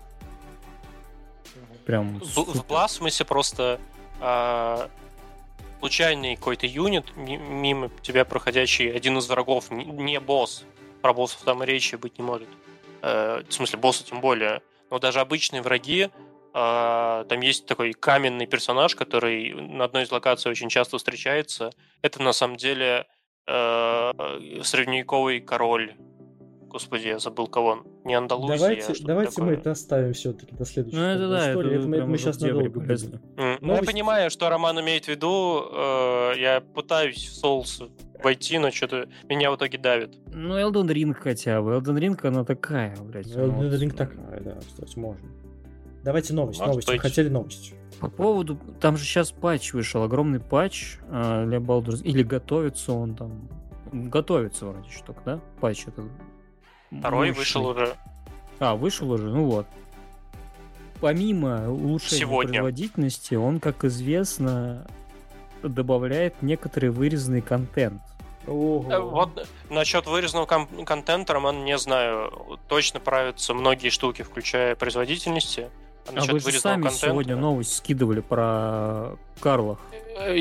Прям в, в Blasphemous просто а, случайный какой-то юнит, мимо тебя проходящий, один из врагов, не, босс, про боссов там и речи быть не может. Э, в смысле, босса тем более. Но даже обычные враги, а, там есть такой каменный персонаж, который на одной из локаций очень часто встречается. Это на самом деле э, средневековый король. Господи, я забыл кого он. Не Андалузия. Давайте, а давайте такое. мы это оставим все-таки до следующей ну, это, да, истории. Это, это, это мы, сейчас надолго будем. Mm. Ну, я понимаю, что Роман имеет в виду. Э, я пытаюсь в Souls войти, но что-то меня в итоге давит. Ну, Elden Ring хотя бы. Elden Ring, она такая, блядь. Elden Ring такая, да, кстати, можно. Давайте новость, Может новость. Вы хотели новость. По поводу... Там же сейчас патч вышел, огромный патч э, для Baldur's... Или готовится он там... Готовится вроде штук, да? Патч этот. Второй Мощный. вышел уже. А, вышел уже? Ну вот. Помимо улучшения Сегодня. производительности, он, как известно, добавляет некоторый вырезанный контент. Ого. Э, вот насчет вырезанного кон- контента, Роман, не знаю. Точно правятся многие штуки, включая производительности. А, а вы же сами контента... сегодня новость скидывали про Карлах. Э,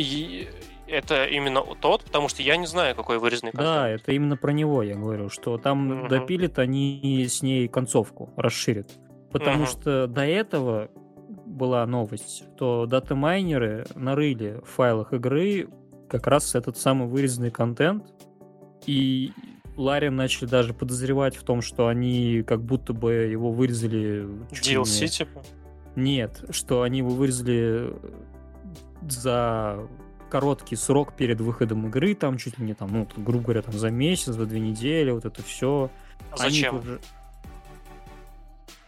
это именно тот, потому что я не знаю, какой вырезанный контент. Да, это именно про него я говорю, что там угу. допилят они с ней концовку, расширят. Потому угу. что до этого была новость, что дата-майнеры нарыли в файлах игры как раз этот самый вырезанный контент, и Ларин начали даже подозревать в том, что они как будто бы его вырезали... DLC, типа? Нет, что они его вырезали за короткий срок перед выходом игры, там чуть ли не там, ну, грубо говоря, там за месяц, за две недели, вот это все. А зачем?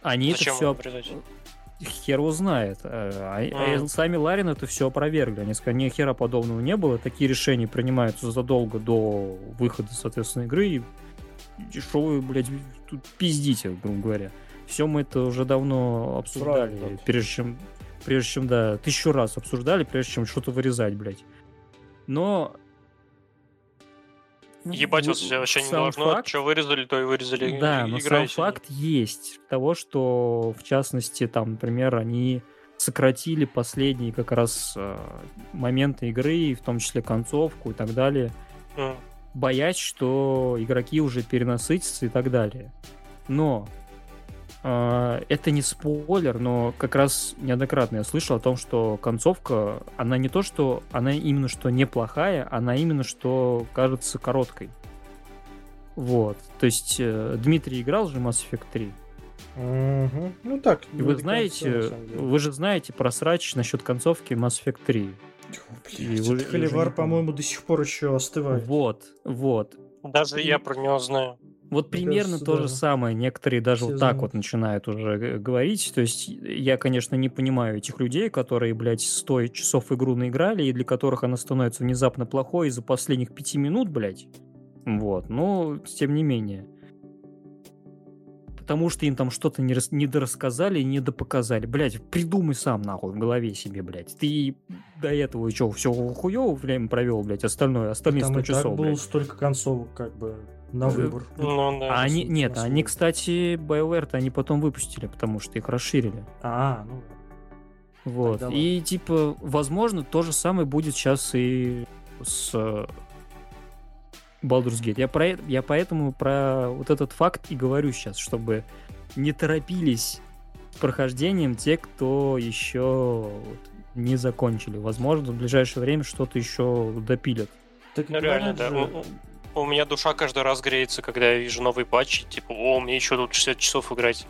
Они зачем это все хер узнает. А, а, а сами Ларин это все опровергли. Они сказали, ни хера подобного не было. Такие решения принимаются задолго до выхода, соответственно, игры. И что вы, блядь, тут пиздите, грубо говоря. Все мы это уже давно обсуждали, Правильно. прежде чем, прежде чем, да, тысячу раз обсуждали, прежде чем что-то вырезать, блядь. Но Ебать, вас вообще не должно. Факт... Что вырезали, то и вырезали. Да, но сам факт есть того, что, в частности, там, например, они сократили последние как раз э, моменты игры, в том числе концовку и так далее, mm. боясь, что игроки уже перенасытятся и так далее. Но это не спойлер, но как раз неоднократно я слышал о том, что концовка, она не то, что она именно что неплохая, она именно что кажется короткой. Вот. То есть э, Дмитрий играл же Mass Effect 3. Угу. Ну так. И вы знаете, вы же знаете про срач насчет концовки Mass Effect 3. Блядь, Холивар, по-моему, до сих пор еще остывает. Вот, вот. Даже и... я про него знаю. Вот примерно кажется, то да. же самое. Некоторые даже Все вот так вот начинают уже говорить. То есть я, конечно, не понимаю этих людей, которые, блядь, 100 часов игру наиграли, и для которых она становится внезапно плохой из-за последних пяти минут, блядь. Вот. Но, тем не менее. Потому что им там что-то не, рас... не дорассказали и не допоказали. Блядь, придумай сам, нахуй, в голове себе, блядь. Ты до этого что, все хуёво время провел, блядь, остальное, остальные там 100 часов, так было блядь. столько концовок, как бы на выбор. Ну, да, а они, нет, они, кстати, BioWare-то они потом выпустили, потому что их расширили. А, ну. Вот. Тогда и типа, возможно, то же самое будет сейчас и с э, Baldur's Gate. Я, про, я поэтому про вот этот факт и говорю сейчас, чтобы не торопились с прохождением те, кто еще вот, не закончили. Возможно, в ближайшее время что-то еще допилят. Так ну, реально, да. Же у меня душа каждый раз греется, когда я вижу новый патч, типа, о, мне еще тут 60 часов играть.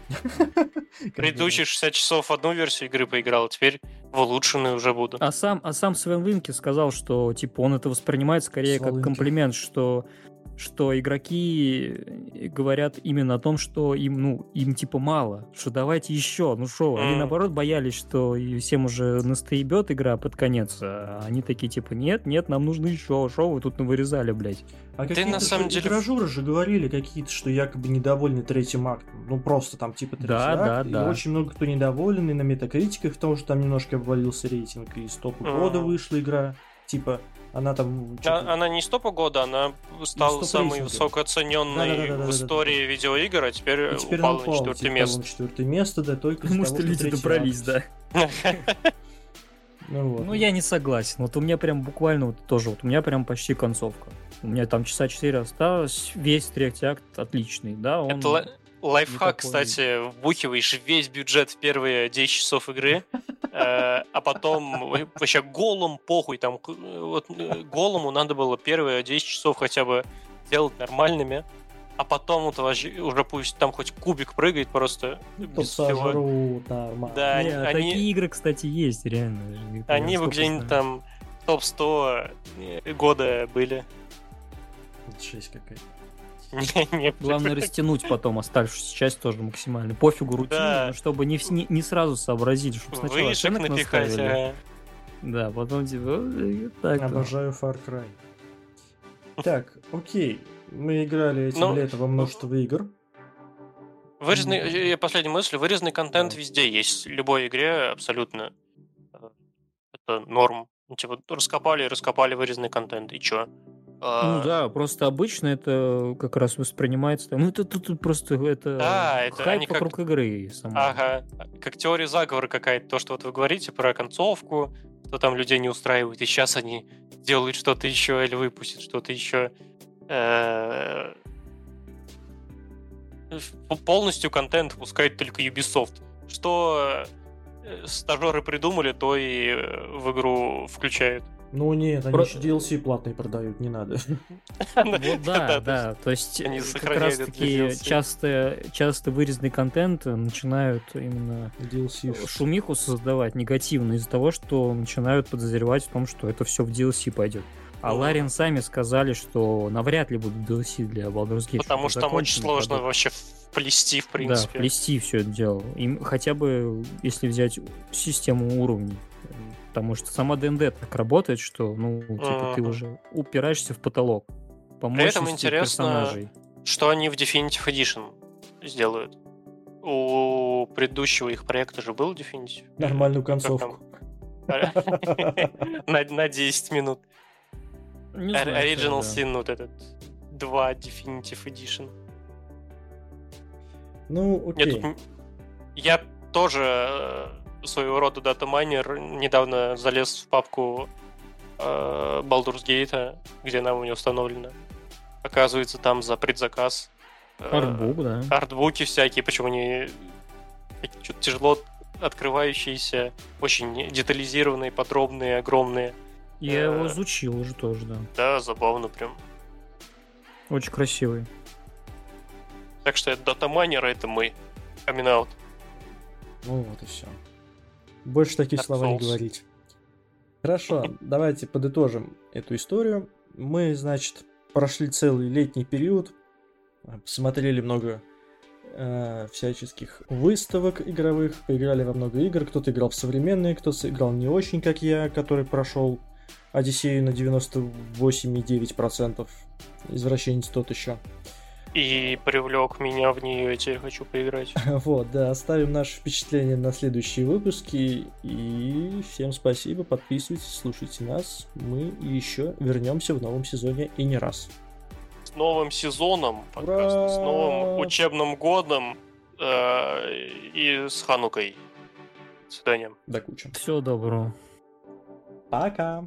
Предыдущие 60 часов в одну версию игры поиграл, теперь в улучшенную уже буду. А сам, а сам Свен Винки сказал, что, типа, он это воспринимает скорее как комплимент, что что игроки э, говорят именно о том, что им, ну, им типа мало, что давайте еще, ну что, они наоборот боялись, что всем уже настоебет игра под конец, а они такие типа, нет, нет, нам нужно еще, что вы тут вырезали, блядь. А какие-то на самом деле... Игражуры же говорили какие-то, что якобы недовольны третьим актом, ну просто там типа третий да, акт, да, и да. очень много кто недоволен, и на метакритиках, потому что там немножко обвалился рейтинг, и стоп mm. года вышла игра, типа она там... Она не стопа года, она стала самой высокооцененной да, да, да, в истории видеоигр, а теперь, и теперь упала на четвертое типа, место. На четвертое место, да, только Потому что люди добрались, да. Ну, вот. ну, я не согласен. Вот у меня прям буквально вот тоже, вот у меня прям почти концовка. У меня там часа 4 осталось, весь третий акт отличный, да, он... Это лайфхак, кстати, вбухиваешь весь бюджет в первые 10 часов игры, Э, а потом вообще голым похуй, там вот э, голому надо было первые 10 часов хотя бы делать нормальными, а потом вот уже пусть там хоть кубик прыгает просто ну, без всего. нормально. Да, Не, они, такие игры, кстати, есть, реально. Они бы где-нибудь там топ-100 э, года были. Жесть какая-то. Главное растянуть потом оставшуюся часть тоже максимально. Пофигу рутину, но чтобы не, не, не сразу сообразили, чтобы сначала Вышек оценок напихать, наставили. Да, потом типа... Так, Обожаю Far Cry. Так, окей. Мы играли этим ну, летом во множество игр. Вырезанный, я последняя мысль, вырезанный контент да. везде есть. В любой игре абсолютно. Э, это норм. Типа, раскопали, раскопали вырезанный контент, и чё? Ну а, да, просто обычно это как раз воспринимается. Ну это тут просто это, да, это хайп вокруг как... игры. Сама. Ага, как теория заговора какая-то. То, что вот вы говорите про концовку, что там людей не устраивает, и сейчас они делают что-то еще или выпустят что-то еще. Э, полностью контент пускает только Ubisoft. Что э, стажеры придумали, то и э, в игру включают. Ну нет, они Про... еще DLC платные продают, не надо. Вот да, да, то есть как раз таки часто, вырезанный контент начинают именно шумиху создавать негативно из-за того, что начинают подозревать в том, что это все в DLC пойдет. А Ларин сами сказали, что навряд ли будут DLC для Baldur's Gate. Потому что там очень сложно вообще плести, в принципе. Да, плести все это дело. И хотя бы, если взять систему уровней. Потому что сама ДНД так работает, что, ну, типа, mm-hmm. ты уже упираешься в потолок. По При этом интересно, персонажей. что они в Definitive Edition сделают. У предыдущего их проекта же был Definitive. Нормальную концовку. На 10 минут. Original Sin вот этот. 2 Definitive Edition. Ну, окей. Я тоже э, своего рода датамайнер недавно залез в папку э, Baldur's Gate, где она у меня установлена. Оказывается, там за предзаказ. Э, Артбук, да. Артбуки всякие, почему они что-то тяжело открывающиеся, очень детализированные, подробные, огромные. Я его изучил уже тоже, да. Да, забавно прям. Очень красивый. Так что это датамайнер, это мы. Out. Ну вот и все. Больше таких Dark слова не говорить. Хорошо, давайте подытожим эту историю. Мы, значит, прошли целый летний период, посмотрели много э, всяческих выставок игровых, поиграли во много игр. Кто-то играл в современные, кто-то играл не очень, как я, который прошел Одиссею на 98,9%. Извращенец тот еще. И привлек меня в нее, я теперь хочу поиграть. Вот, да, оставим наши впечатления на следующие выпуски. И всем спасибо, подписывайтесь, слушайте нас. Мы еще вернемся в новом сезоне и не раз. С новым сезоном, подкаст, с новым учебным годом э, и с Ханукой. До свидания. До кучи. Всего доброго. Пока.